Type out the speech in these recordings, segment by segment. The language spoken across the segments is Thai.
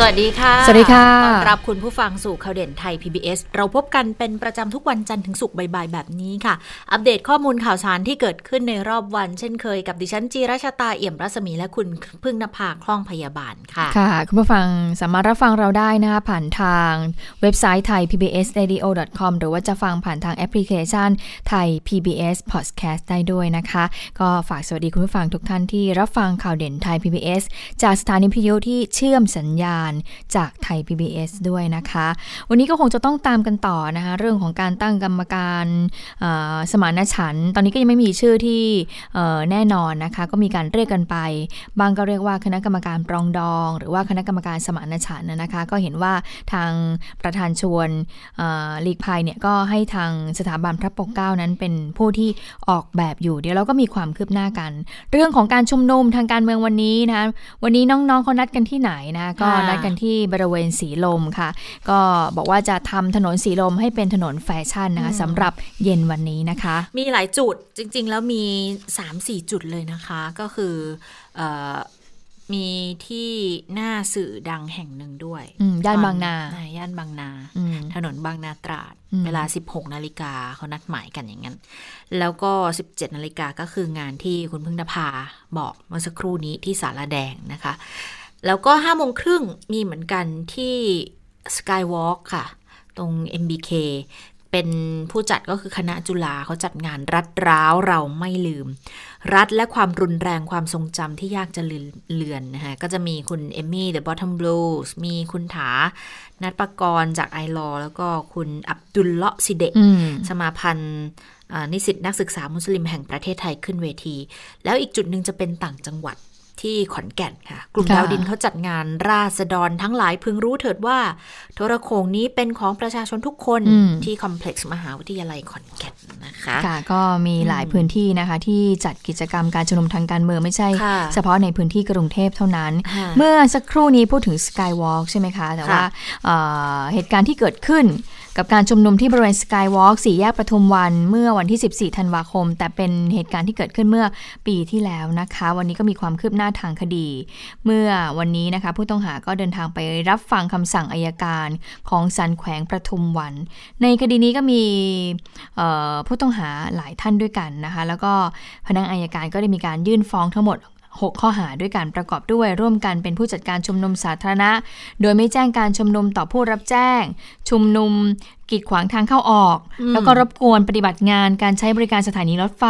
สวัสดีค่ะ สวัสดีค่ะต้อนรับคุณผู้ฟังสู่ข่าวเด่นไทย PBS เราพบกันเป็นประจำทุกวันจันทร์ถึงศุกร์บ่ายๆ แบบนี้ค่ะ อัปเดตข้อมูลข่าวสารที่เกิดขึ้นในรอบวัน เช่นเคยกับดิฉันจีราชาตาเอี่ยมรัศมีและคุณพึ่งนภาคล่องพยาบาลค่ะ ค่ะ คุณผู้ฟังสามารถรับฟังเราได้นะคะผ่านทางเว็บไซต์ไทย PBS Radio com หรือว่าจะฟังผ่านทางแอปพลิเคชันไทย PBS Podcast ได้ด้วยนะคะ ก็ฝากสวัสดีคุณผู้ฟังทุกท่านที่รับฟังข่าวเด่นไทย PBS จากสถานีพิทยุที่เชื่อมสัญญาณจากไทย PBS ด้วยนะคะ วันนี้ก็คงจะต้องตามกันต่อนะคะ เรื่องของการตั้งกรรมการสมานฉันตอนนี้ก็ยังไม่มีชื่อที่แน่นอนนะคะ ก็มีการเรียกกันไป บางก็เรียกว่าคณะกรรมการปรองดอง หรือว่าคณะกรรมการสมานฉันนะคะ ก็เห็นว่าทางประธานชวนเลีกภัยเนี่ยก็ให้ทางสถาบันพระปกเกล้านั้นเป็นผู้ที่ออกแบบอยู่ เดี๋ยวเราก็มีความคืบหน้ากัน เรื่องของการชุมนุมทางการเมืองวันนี้นะคะวันนี้น้องๆเขานัดกันที่ไหนนะก็ค่ะนัดกันที่บริเวณสีลมค่ะ ก็บอกว่าจะทำถนนสีลมให้เป็นถนนแฟชั่นนะคะสำหรับเย็นวันนี้นะคะ มีหลายจุดจริง ๆ แล้วมี 3-4 จุดเลยนะคะ ก็คือเออมีที่หน้าสื่อดังแห่งหนึ่งด้วยอืมย่านบางนาอ่ย่านบางนาอืมถนนบางนาตราดอืมเวลา 16 นาฬิกาเขานัดหมายกันอย่างนั้น แล้วก็ 17 นาฬิกาก็คืองานที่คุณพึ่งนภาบอกเมื่อสักครู่นี้ที่สารแดงนะคะ แล้วก็5โมงครึ่งมีเหมือนกันที่ Skywalk ค่ะ ตรง MBK เป็นผู้จัดก็คือคณะจุฬาเขาจัดงานรัดร้าวเราไม่ลืม รัฐและความรุนแรงความทรงจำที่ยากจะลืมเลือนนะคะก็จะมีคุณเอมมี่ The Bottom Blues มีคุณถา นัดประกรณ์จากไอรอแล้วก็คุณอับดุลเลาะห์ซิเดะอืมสมาพันธ์อ่านิสิตนักศึกษามุสลิมแห่งประเทศไทยขึ้นเวที แล้วอีกจุดหนึ่งจะเป็นต่างจังหวัด ที่ขอนแก่นค่ะ กลุ่มค่ะดาวดินเขาจัดงานราษฎรทั้งหลายพึงรู้เถิดว่า โทรโขงนี้เป็นของประชาชนทุกคนอืมที่คอมเพล็กซ์มหาวิทยาลัยขอนแก่นนะคะค่ะก็มีหลายพื้นที่นะคะ ที่จัดกิจกรรมการชุมนุมทางการเมืองไม่ใช่ค่ะเฉพาะในพื้นที่กรุงเทพเท่านั้นค่ะเมื่อสักครู่นี้พูดถึง Skywalk ใช่ไหมคะ แต่ค่ะว่าเอ่อเหตุการณ์ที่เกิดขึ้น กับการชุมนุมที่บริเวณ Skywalk สี่แยกประทุมวันเมื่อวันที่ 14 ธันวาคม แต่เป็นเหตุการณ์ที่เกิดขึ้นเมื่อปีที่แล้วนะคะ วันนี้ก็มีความคืบหน้าทางคดี เมื่อวันนี้นะคะ ผู้ต้องหาก็เดินทางไปรับฟังคำสั่งอายการของศาลแขวงประทุมวัน ในคดีนี้ก็มีผู้ต้องหาหลายท่านด้วยกันนะคะ แล้วก็พนักงานอายการก็ได้มีการยื่นฟ้องทั้งหมด 6 ข้อหาด้วยการประกอบด้วยร่วมกันเป็นผู้จัดการชุมนุมสาธารณะ โดยไม่แจ้งการชุมนุมต่อผู้รับแจ้ง ชุมนุม กีดขวางทางเข้าออกอืมแล้วก็รบกวนปฏิบัติงานการใช้บริการสถานีรถไฟ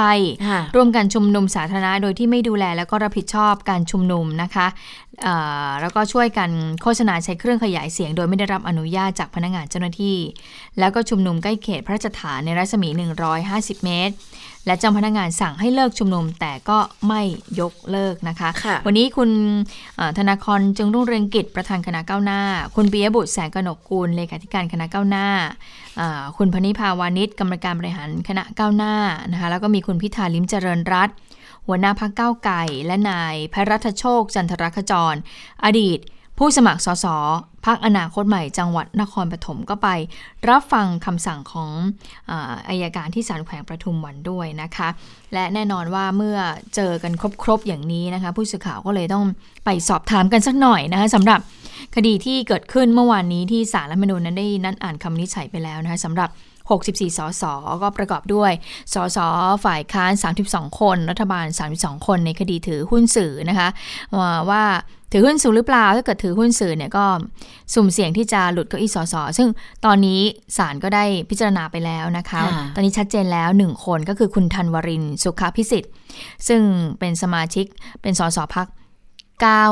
ค่ะร่วมกันชุมนุมสาธารณะโดยที่ไม่ดูแล แล้วก็รับผิดชอบการชุมนุมนะคะเอ่อแล้วก็ช่วยกันโฆษณาใช้เครื่องขยายเสียง โดยไม่ได้รับอนุญาตจากพนักงานเจ้าหน้าที่ แล้วก็ชุมนุมใกล้เขตพระราชฐานในรัศมี 150 เมตร และเจ้าพนักงานสั่งให้เลิกชุมนุมแต่ก็ไม่ยกเลิกนะคะค่ะวันนี้คุณเอ่อธนาครจึงรุ่งเรืองกิจประธานคณะก้าวหน้า คุณปิยบุตรแสงกนกกุลเลขาธิการคณะก้าวหน้าอ่าคุณพนิภาวานิชกรรมการบริหารคณะก้าวหน้านะคะแล้วก็มีคุณพิธาลิมเจริญรัตน์หัวหน้าพักก้าวไก่ และนายพระรัตโชคจันทรคจร อดีต ผู้สมัครสสพักอนาคตใหม่จังหวัดนครปฐมก็ไป รับฟังคำสั่งของอายการที่ศาลแขวงประทุมวันด้วยนะคะ และแน่นอนว่าเมื่อเจอกันครบๆอย่างนี้นะคะ ผู้สื่อข่าวก็เลยต้องไปสอบถามกันสักหน่อยนะคะสำหรับคดีที่เกิดขึ้นเมื่อวานนี้ที่ศาลรัฐธรรมนูญนั้นได้นัดอ่านคำนิจฉัยไปแล้วนะคะสำหรับ64 สส ก็ประกอบด้วย สส ฝ่ายค้าน 32 คน รัฐบาล 32 คน ในคดีถือหุ้นสื่อนะคะว่า ถือหุ้นสื่อหรือเปล่า ถ้าเกิดถือหุ้นสื่อเนี่ยก็สุ่มเสี่ยงที่จะหลุดเก้าอี้สสซึ่งตอนนี้ศาลก็ได้พิจารณาไปแล้วนะคะค่ะตอนนี้ชัดเจนแล้ว1คนก็คือคุณธันวรินทร์สุขพิสิทธิ์ ซึ่งเป็นสมาชิกเป็นสสพักก้าว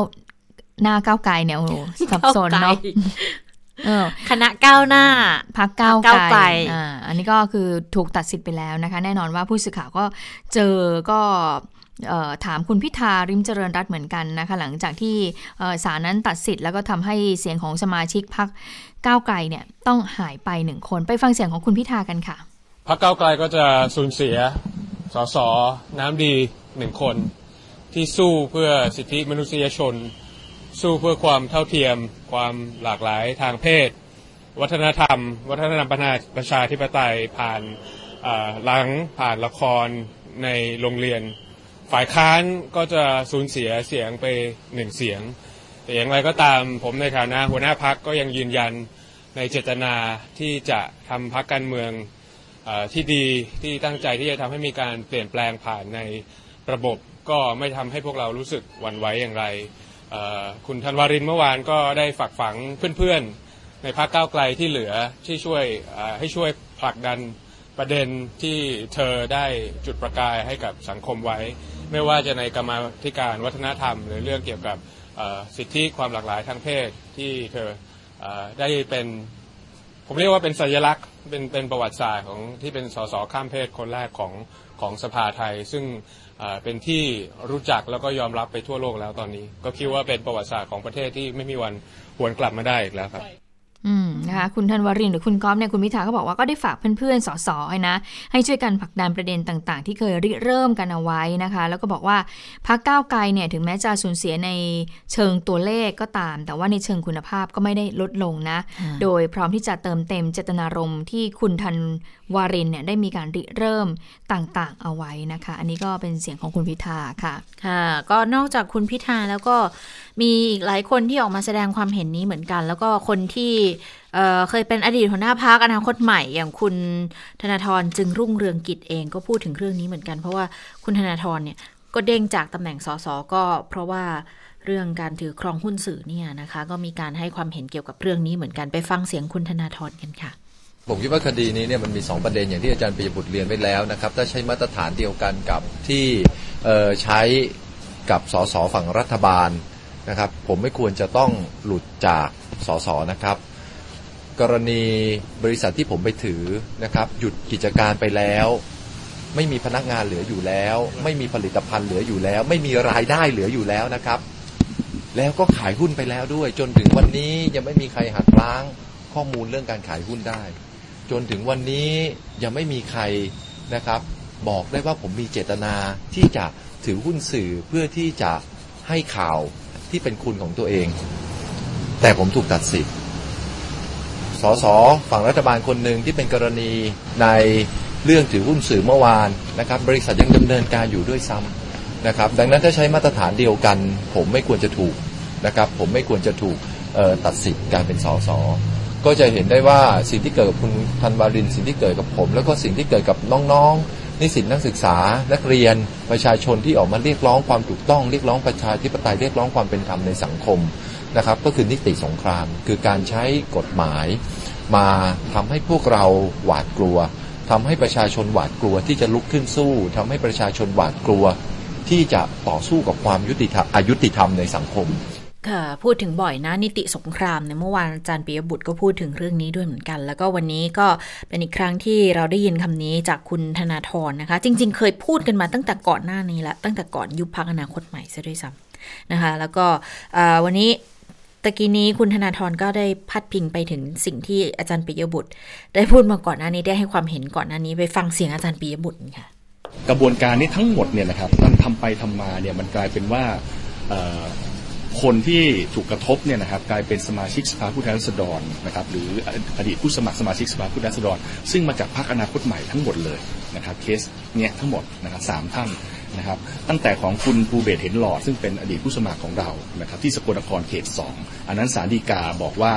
หน้าก้าวไกลเนี่ยโอ้โหสับสนเนาะเออคณะก้าวหน้าพักก้าวพรรคก้าวไกไกลลอ่าอันนี้ก็คือถูกตัดสิทธิ์ไปแล้วนะคะ แน่นอนว่าผู้สื่อข่าวก็เจอก็เอ่อ ถามคุณพิธาริมเจริญรัตเหมือนกันนะคะหลังจากที่ศาลนั้นตัดสิทธิ์แล้วก็ทำให้เสียงของสมาชิกพักก้าวไกลเนี่ยต้องหายไปหนึ่งคนไปฟังเสียงของคุณพิธากันค่ะพรรคก้าวไกลก็จะสูญเสียสสน้ำดีหนึ่งคนที่สู้เพื่อสิทธิมนุษยชน สู้เพื่อความเท่าเทียม ความหลากหลายทางเพศ วัฒนธรรม วัฒนธรรมประชาธิปไตยผ่านหลังผ่านละครในโรงเรียน ฝ่ายค้านก็จะสูญเสียเสียงไปหนึ่งเสียง แต่อย่างไรก็ตามผมในฐานะหัวหน้าพักก็ยังยืนยันในเจตนาที่จะทำพักการเมืองอที่ดีที่ตั้งใจที่จะทำให้มีการเปลี่ยนแปลงผ่านในระบบก็ไม่ทำให้พวกเรารู้สึกหวั่นไหวอย่างไร คุณธันวารินเมื่อวานก็ได้ฝักฝังเพื่อนๆ ในพรรคก้าวไกลที่เหลือที่ช่วยให้ช่วยผลักดันประเด็นที่เธอได้จุดประกายให้กับสังคมไว้ ไม่ว่าจะในกรรมธิการวัฒนธรรม หรือเรื่องเกี่ยวกับสิทธิความหลากหลายทางเพศที่เธอได้เป็น ผมเรียกว่าเป็นสัญลักษณ์เป็นเป็นประวัติศาสตร์ของที่เป็นสสข้ามเพศคนแรกของของสภาไทย ซึ่งเป็นที่รู้จักแล้วก็ยอมรับไปทั่วโลกแล้วตอนนี้ ก็คิดว่าเป็นประวัติศาสตร์ของประเทศที่ไม่มีวันหวนกลับมาได้อีกแล้วครับ อืมนะคะคุณธันวรินหรือคุณก๊อฟเนี่ยคุณพิธาก็บอกว่าก็ได้ฝากเพื่อนๆสสให้นะ ให้ช่วยกันผลักดันประเด็นต่างๆ ที่เคยริเริ่มกันเอาไว้นะคะ แล้วก็บอกว่าพรรคก้าวไกลเนี่ยถึงแม้จะสูญเสียในเชิงตัวเลขก็ตาม แต่ว่าในเชิงคุณภาพก็ไม่ได้ลดลงนะ โดยพร้อมที่จะเติมเต็มเจตนารมณ์ที่คุณธันวารินเนี่ยได้มีการริเริ่มต่างๆ เอาไว้นะคะ อันนี้ก็เป็นเสียงของคุณพิธาค่ะค่ะ ก็นอกจากคุณพิธาแล้วก็มีอีกหลายคนที่ออกมาแสดงความเห็นนี้เหมือนกัน แล้วก็คนที่เเคยเป็นอดีตหัวหน้าพักอนาคตใหม่อย่างคุณธนาธรจึงรุ่งเรืองกิจเองก็พูดถึงเรื่องนี้เหมือนกัน เพราะว่าคุณธนาธรเนี่ยก็เด้งจากตำแหน่งสสก็เพราะว่าเรื่องการถือครองหุ้นสื่อเนี่ยนะคะ ก็มีการให้ความเห็นเกี่ยวกับเรื่องนี้เหมือนกันไปฟังเสียงคุณธนาธรกันค่ะผมคิดว่าคดีนี้เนี่ยมันมี 2 ประเด็นอย่างที่อาจารย์ปิยบุตรเรียนไว้แล้วนะครับถ้าใช้มาตรฐานเดียวกันกับที่ใช้กับสสฝั่งรัฐบาลนะครับ ผมไม่ควรจะต้องหลุดจากสสนะครับ กรณีบริษัทที่ผมไปถือนะครับ หยุดกิจการไปแล้ว ไม่มีพนักงานเหลืออยู่แล้ว ไม่มีผลิตภัณฑ์เหลืออยู่แล้ว ไม่มีรายได้เหลืออยู่แล้วนะครับ แล้วก็ขายหุ้นไปแล้วด้วย จนถึงวันนี้ยังไม่มีใครหักล้างข้อมูลเรื่องการขายหุ้นได้ จนถึงวันนี้ยังไม่มีใครนะครับ บอกได้ว่าผมมีเจตนาที่จะถือหุ้นสื่อเพื่อที่จะให้ข่าวที่เป็นคุณของตัวเอง แต่ผมถูกตัดสิทธิ์ สสฝั่งรัฐบาลคนหนึ่งที่เป็นกรณีในเรื่องถือหุ้นสื่อเมื่อวานนะครับ บริษัทยังดำเนินการอยู่ด้วยซ้ำนะครับ ดังนั้นถ้าใช้มาตรฐานเดียวกัน ผมไม่ควรจะถูกนะครับ ผมไม่ควรจะถูกตัดสิทธิ์การเป็นสสก็จะเห็นได้ว่าสิ่งที่เกิดกับคุณธันวารินสิ่งที่เกิดกับผม แล้วก็สิ่งที่เกิดกับน้องๆ นิสิตนักศึกษา นักเรียนประชาชนที่ออกมาเรียกร้องความถูกต้องเรียกร้องประชาธิปไตยเรียกร้องความเป็นธรรมในสังคม นะครับก็คือนิติสงคราม คือการใช้กฎหมาย มาทำให้พวกเราหวาดกลัวทำให้ประชาชนหวาดกลัวที่จะลุกขึ้นสู้ทำให้ประชาชนหวาดกลัว ที่จะต่อสู้กับความยุติธรรมอายุติธรรมในสังคมค่ะพูดถึงบ่อยนะนิติสงครามเนี่ยเมื่อวานอาจารย์ปิยบุตรก็พูดถึงเรื่องนี้ด้วยเหมือนกัน แล้วก็วันนี้ก็เป็นอีกครั้งที่เราได้ยินคำนี้จากคุณธนาธรนะคะ จริง ๆ เคยพูดกันมาตั้งแต่ก่อนหน้านี้ละตั้งแต่ก่อนยุบพักอนาคตใหม่ซะด้วยซ้ำนะคะ แล้วก็วันนี้ ตะกี้นี้คุณธนาธรก็ได้พัดพิงไปถึงสิ่งที่อาจารย์ปิยบุตร ได้พูดมาก่อนหน้านี้ได้ให้ความเห็นก่อนหน้านี้ไปฟังเสียงอาจารย์ปิยบุตรค่ะ กระบวนการนี้ทั้งหมดเนี่ยนะครับมันทำไปทำมาเนี่ยมันกลายเป็นว่าคนที่ถูกกระทบเนี่ยนะครับกลายเป็นสมาชิกสภาผู้แทนราษฎรนะครับหรืออดีตผู้สมัครสมาชิกสภาผู้แทนราษฎร ซึ่งมาจากพรรคอนาคตใหม่ทั้งหมดเลยนะครับเคสเนี่ยทั้งหมดนะครับสามท่าน นะครับตั้งแต่ของคุณภูเบศเห็นหลอด ซึ่งเป็นอดีตผู้สมัครของเรานะครับที่สกลนครเขตสองอันนั้นสารดีกาบอกว่า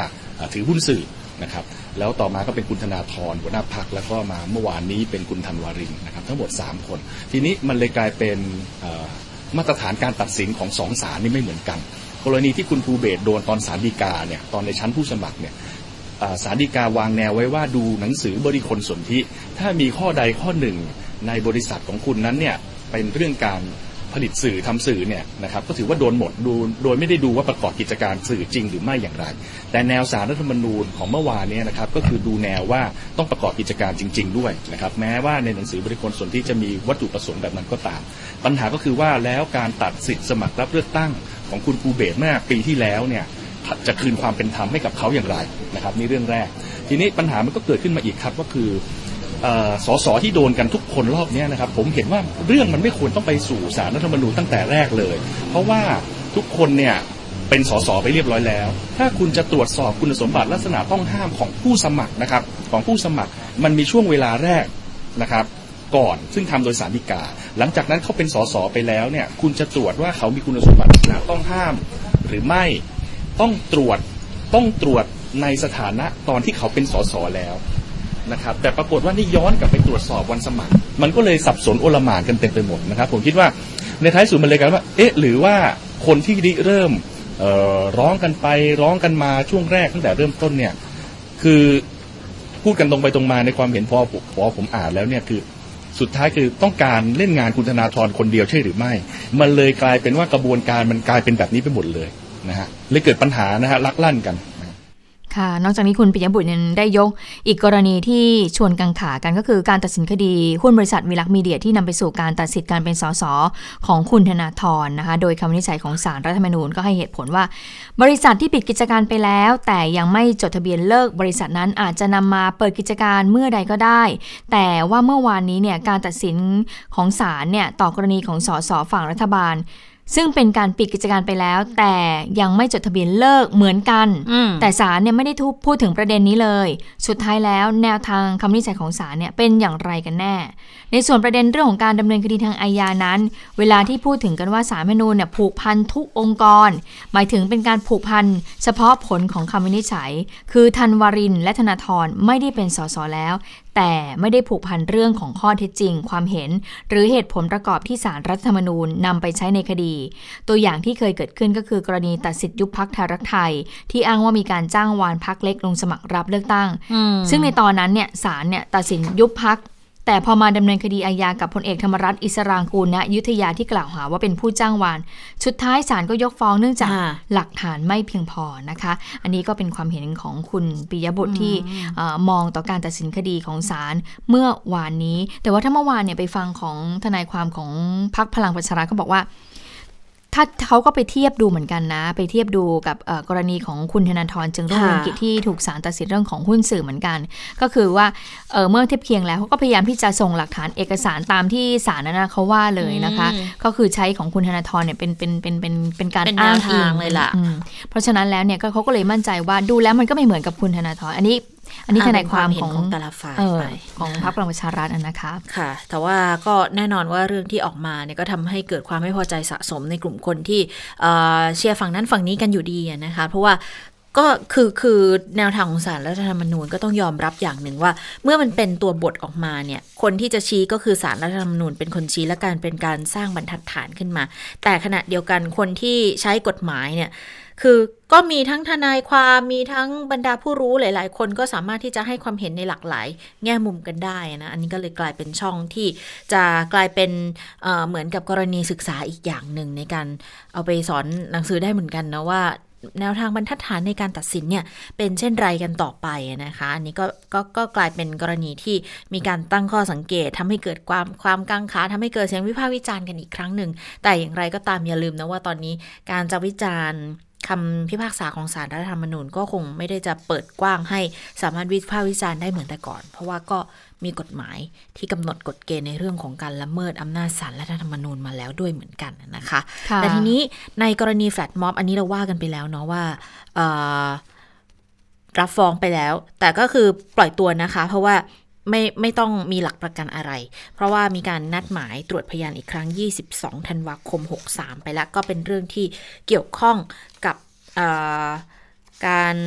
ถือหุ้นสื่อนะครับแล้วต่อมาก็เป็นคุณธนาธรหัวหน้าพักแล้วก็มาเมื่อวานนี้เป็นคุณธันวารินนะครับทั้งหมด 3 คน ทีนี้มันเลยกลายเป็นมาตรฐานการตัดสินของสองศาลนี่ไม่เหมือนกัน กรณีที่คุณภูเบศโดนตอนสารดีกาเนี่ยตอนในชั้นผู้สมัครเนี่ยสารดีกาวางแนวไว้ว่าดูหนังสือบริคนสนธิถ้ามีข้อใดข้อหนึ่งในบริษัทของคุณนั้นเนี่ย เป็นเรื่องการผลิตสื่อทำสื่อเนี่ยนะครับก็ถือว่าโดนหมดดูโดยไม่ได้ดูว่าประกอบกิจการสื่อจริงหรือไม่อย่างไร แต่แนวสารรัฐธรรมนูญของเมื่อวานนี้นะครับก็คือดูแนวว่าต้องประกอบกิจการจริง ๆ ด้วยนะครับแม้ว่าในหนังสือบริคนส่วนที่จะมีวัตถุประสงค์แบบนั้นก็ตาม ปัญหาก็คือว่าแล้วการตัดสิทธิ์สมัครรับเลือกตั้งของคุณภูเบศเมื่อปีที่แล้วเนี่ยจะคืนความเป็นธรรมให้กับเขาอย่างไรนะครับนี่เรื่องแรก ทีนี้ปัญหามันก็เกิดขึ้นมาอีกครับก็คือ สสที่โดนกันทุกคนรอบนี้นะครับ ผมเห็นว่าเรื่องมันไม่ควรต้องไปสู่สารรัฐธรรมนูญตั้งแต่แรกเลย เพราะว่าทุกคนเนี่ยเป็นสสไปเรียบร้อยแล้ว ถ้าคุณจะตรวจสอบคุณสมบัติลักษณะต้องห้ามของผู้สมัครนะครับ ของผู้สมัครมันมีช่วงเวลาแรกนะครับ ก่อนซึ่งทำโดยสารดีกา หลังจากนั้นเขาเป็นสสไปแล้วเนี่ย คุณจะตรวจว่าเขามีคุณสมบัติลักษณะต้องห้ามหรือไม่ต้องตรวจต้องตรวจในสถานะตอนที่เขาเป็นสสแล้ว นะครับแต่ปรากฏว่านี่ย้อนกลับไปตรวจสอบวันสมัคร มันก็เลยสับสนโอลหมานกันเต็มไปหมดนะครับผมคิดว่าในท้ายสุดมันเลยกลายว่า เอ๊ะ หรือว่าคนที่ริเริ่มร้องกันไปร้องกันมาช่วงแรกตั้งแต่เริ่มต้นเนี่ยคือพูดกันตรงไปตรงมาในความเห็นพอพอผมอ่านแล้วเนี่ยคือสุดท้ายคือต้องการเล่นงานคุณธนาธรคนเดียวใช่หรือไม่ มันเลยกลายเป็นว่ากระบวนการมันกลายเป็นแบบนี้ไปหมดเลยนะฮะเลยเกิดปัญหานะฮะลักลั่นกัน ค่ะ นอกจากนี้คุณปิยบุตรยังได้ยก อีกกรณีที่ชวนกังขากันก็คือการตัดสินคดีหุ้นบริษัทวิลักษ์มีเดียที่นำไปสู่การตัดสิทธิ์การเป็นสสของคุณธนาธรนะคะ โดยคำวินิจฉัยของศาลรัฐธรรมนูญก็ให้เหตุผลว่า บริษัทที่ปิดกิจการไปแล้ว แต่ยังไม่จดทะเบียนเลิกบริษัทนั้นอาจจะนำมาเปิดกิจการเมื่อใดก็ได้ แต่ว่าเมื่อวานนี้เนี่ยการตัดสินของศาลเนี่ยต่อกรณีของสสฝั่งรัฐบาล ซึ่งเป็นการปิดกิจการไปแล้ว แต่ยังไม่จดทะเบียนเลิกเหมือนกันอืมแต่ศาลเนี่ยไม่ได้ทุบพูดถึงประเด็นนี้เลย สุดท้ายแล้วแนวทางคำวินิจฉัยของศาลเนี่ยเป็นอย่างไรกันแน่ ในส่วนประเด็นเรื่องของการดำเนินคดีทางอาญานั้น เวลาที่พูดถึงกันว่าศาลรฐธรรมนูญเนี่ยผูกพันทุกองค์กร หมายถึงเป็นการผูกพันเฉพาะผลของคำวินิจฉัย คือธันวรินทร์และธนาธรไม่ได้เป็นสสแล้วแต่ไม่ได้ผูกพันเรื่องของข้อเท็จจริง ความเห็น หรือเหตุผลประกอบที่ศาลรรัฐธรรมนูญนำไปใช้ในคดี ตัวอย่างที่เคยเกิดขึ้นก็คือกรณีตัดสิทธิยุบพักไทยรักไทย ที่อ้างว่ามีการจ้างวานพักเล็กลงสมัครรับเลือกตั้งอืมซึ่งในตอนนั้นเนี่ยศาลเนี่ยตัดสินยุบพัก แต่พอมาดำเนินคดีอาญากับพลเอกธรรมรัฐอิสรางกูลณอยุธยาที่กล่าวหาว่าเป็นผู้จ้างวาน สุดท้ายศาลก็ยกฟ้องเนื่องจากอ่าหลักฐานไม่เพียงพอนะคะ อันนี้ก็เป็นความเห็นของคุณปิยบุตรที่เออมองต่อการตัดสินคดีของศาลเมื่อวานนี้ แต่ว่าถ้าเมื่อวานเนี่ยไปฟังของทนายความของพรรคพลังประชารัฐเขาบอกว่า ถ้าเขาก็ไปเทียบดูเหมือนกันนะ ไปเทียบดูกับเอ่อกรณีของคุณธนาธรจึงรุ่งเรืองกิจที่ถูกศาลตัดสินเรื่องของหุ้นสื่อเหมือนกัน ก็คือว่าเอ่อเมื่อเทียบเคียงแล้วเขาก็พยายามที่จะส่งหลักฐานเอกสารตามที่ศาลนั้นนะเขาว่าเลยนะคะอืมก็คือใช้ของคุณธนาธรเนี่ยเป็นเป็นเป็นเป็นเป็นการเป็นแนวอ้างอิทางเลยล่ะอืมเพราะฉะนั้นแล้วเนี่ยก็เขาก็เลยมั่นใจว่าดูแล้วมันก็ไม่เหมือนกับคุณธนาธรอันนี้ อันนี้ทนายความเป็นของเห็นของแต่ละฝ่ายเออไปของพรรคพลังประชารัฐอะนะคะค่ะ แต่ว่าก็แน่นอนว่าเรื่องที่ออกมาเนี่ยก็ทำให้เกิดความไม่พอใจสะสมในกลุ่มคนที่เอ่อเชียร์ฝั่งนั้นฝั่งนี้กันอยู่ดีอะนะคะเพราะว่าก็คือคือแนวทางของศาลรัฐธรรมนูญก็ต้องยอมรับอย่างหนึ่งว่า เมื่อมันเป็นตัวบทออกมาเนี่ย คนที่จะชี้ก็คือศาลรัฐธรรมนูญเป็นคนชี้และการเป็นการสร้างบรรทัดฐานขึ้นมา แต่ขณะเดียวกันคนที่ใช้กฎหมายเนี่ย คือก็มีทั้งทนายความมีทั้งบรรดาผู้รู้หลาย ๆ คนก็สามารถที่จะให้ความเห็นในหลากหลาย แง่มุมกันได้นะอันนี้ก็เลยกลายเป็นช่องที่จะกลายเป็นเเหมือนกับกรณีศึกษาอีกอย่างหนึ่งในการเอาไปสอนหนังสือได้เหมือนกันนะว่าแนวทางบรรทัดฐานในการตัดสินเนี่ยเป็นเช่นไรกันต่อไปนะคะ อันนี้ก็ก็ก็กลายเป็นกรณีที่มีการตั้งข้อสังเกตทำให้เกิดความความกังขาทำให้เกิดเสียงวิพากษ์วิจารณ์กันอีกครั้งหนึ่ง แต่อย่างไรก็ตามอย่าลืมนะว่าตอนนี้การจะวิจารณ์ คำพิพากษาของศาลรัฐธรรมนูญก็คงไม่ได้จะเปิดกว้างให้สามารถวิพากษ์วิจารณ์ได้เหมือนแต่ก่อน เพราะว่าก็มีกฎหมายที่กำหนดกฎเกณฑ์ในเรื่องของการละเมิดอำนาจศาลรัฐธรรมนูญมาแล้วด้วยเหมือนกันนะคะค่ะแต่ทีนี้ในกรณีแฟลตม็อบอันนี้เราว่ากันไปแล้วเนาะว่าเอ่อรับฟ้องไปแล้ว แต่ก็คือปล่อยตัวนะคะ เพราะว่า ไม่ไม่ต้องมีหลักประกันอะไร เพราะว่ามีการนัดหมายตรวจพยานอีกครั้ง 22 ธันวาคม 63 ไปแล้ว ก็เป็นเรื่องที่เกี่ยวข้องกับการ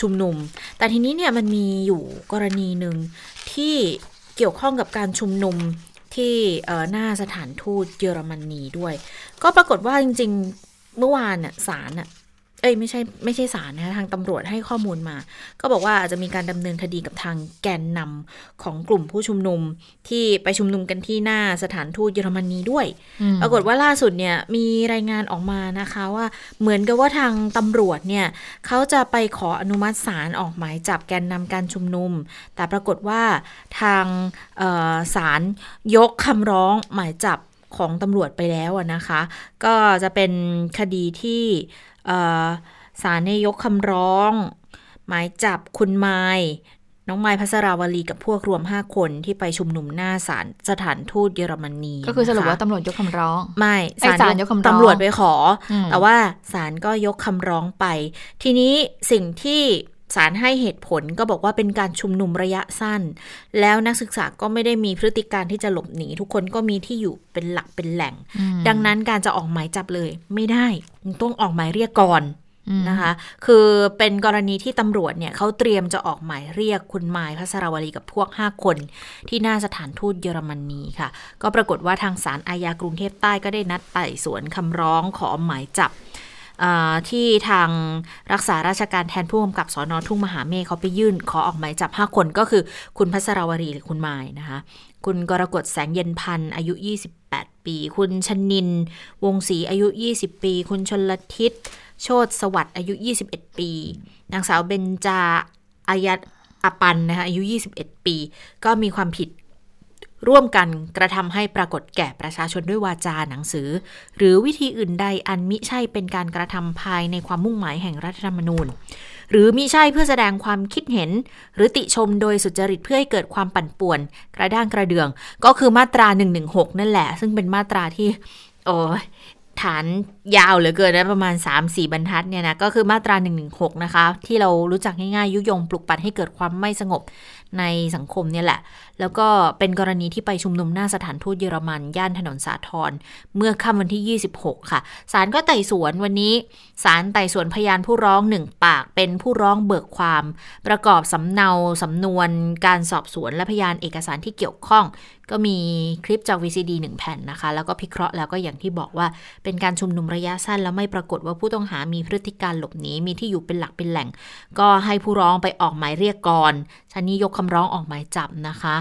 ชุมนุม แต่ทีนี้เนี่ยมันมีอยู่กรณีหนึ่งที่เกี่ยวข้องกับการชุมนุมที่หน้าสถานทูตเยอรมนีด้วย ก็ปรากฏว่าจริง ๆ เมื่อวานน่ะศาลน่ะ เอ้ยไม่ใช่ไม่ใช่ศาลนะคะทางตำรวจให้ข้อมูลมา ก็บอกว่าอาจจะมีการดำเนินคดีกับทางแกนนำของกลุ่มผู้ชุมนุมที่ไปชุมนุมกันที่หน้าสถานทูตเยอรมนีด้วย ปรากฏว่าล่าสุดเนี่ยมีรายงานออกมานะคะว่าเหมือนกับว่าทางตำรวจเนี่ยเขาจะไปขออนุมัติศาลออกหมายจับแกนนำการชุมนุม แต่ปรากฏว่าทางเอ่อศาลยกคำร้องหมายจับของตำรวจไปแล้วอะนะคะ ก็จะเป็นคดีที่เอ่อ ศาลเนี่ยยกคำร้อง หมายจับคุณไมายน้องไม้พัสราวลีกับพวกรวม 5 คนที่ไปชุมนุมหน้าศาลสถานทูตเยอรมนี ก็คือสรุปนะะว่าตำรวจยกคำร้อง ไม่ไอ้ศาลยกคำร้องตำรวจไปขออมแต่ว่าศาลก็ยกคำร้องไป ทีนี้สิ่งที่ ศาลให้เหตุผลก็บอกว่าเป็นการชุมนุมระยะสั้น แล้วนักศึกษาก็ไม่ได้มีพฤติการที่จะหลบหนี ทุกคนก็มีที่อยู่เป็นหลักเป็นแหล่งอืมดังนั้นการจะออกหมายจับเลย ไม่ได้ต้องออกหมายเรียกก่อนอืมนะคะ คือเป็นกรณีที่ตำรวจเนี่ยเขาเตรียมจะออกหมายเรียกคุณมายพัสราวลีกับพวก 5 คน ที่หน้าสถานทูตเยอรมนีค่ะ ก็ปรากฏว่าทางศาลอาญากรุงเทพใต้ก็ได้นัดไต่สวนคำร้องขอหมายจับอ่า ที่ทางรักษาราชการแทนผู้กำกับสอนอทุ่งมหาเมฆเขาไปยื่น ขอออกหมายจับ 5 คนก็คือคุณพัสรวรีหรือคุณมายนะคะ คุณกรกฎแสงเย็นพันธ์อายุ 28 ปี คุณชนิน วงศรีอายุ 20 ปี คุณชนลทิศโชตสวัสดิ์อายุ 21 ปี นางสาวเบญจาอายัดอปันนะคะอายุ 21 ปี ก็มีความผิด ร่วมกันกระทำให้ปรากฏแก่ประชาชนด้วยวาจาหนังสือ หรือวิธีอื่นใดอันมิใช่เป็นการกระทำภายในความมุ่งหมายแห่งรัฐธรรมนูญ หรือมิใช่เพื่อแสดงความคิดเห็น หรือติชมโดยสุจริตเพื่อให้เกิดความปั่นป่วน กระด้างกระเดือง ก็คือมาตรา 116 นั่นแหละ ซึ่งเป็นมาตราที่โอ้ฐานยาวเหลือเกินนะประมาณ 3-4 บรรทัดเนี่ยนะก็คือมาตรา 116 นะคะ ที่เรารู้จักง่ายๆ ยุยงปลุกปั่นให้เกิดความไม่สงบในสังคมเนี่ยแหละแล้วก็เป็นกรณีที่ไปชุมนุมหน้าสถานทูตเยอรมัน ย่านถนนสาทรเมื่อค่ำวันที่ 26 ค่ะ ศาลก็ไต่สวนวันนี้ ศาลไต่สวนพยานผู้ร้องหนึ่งปาก เป็นผู้ร้องเบิกความ ประกอบสำเนาสำนวน การสอบสวนและพยานเอกสารที่เกี่ยวข้อง ก็มีคลิปจาก VCD 1 แผ่นนะคะ แล้วก็พิเคราะห์แล้วก็อย่างที่บอกว่าเป็นการชุมนุมระยะสั้น แล้วไม่ปรากฏว่าผู้ต้องหามีพฤติการหลบหนีมีที่อยู่เป็นหลักเป็นแหล่ง ก็ให้ผู้ร้องไปออกหมายเรียกก่อนชั้นนี้ยกคำร้องออกหมายจับนะคะ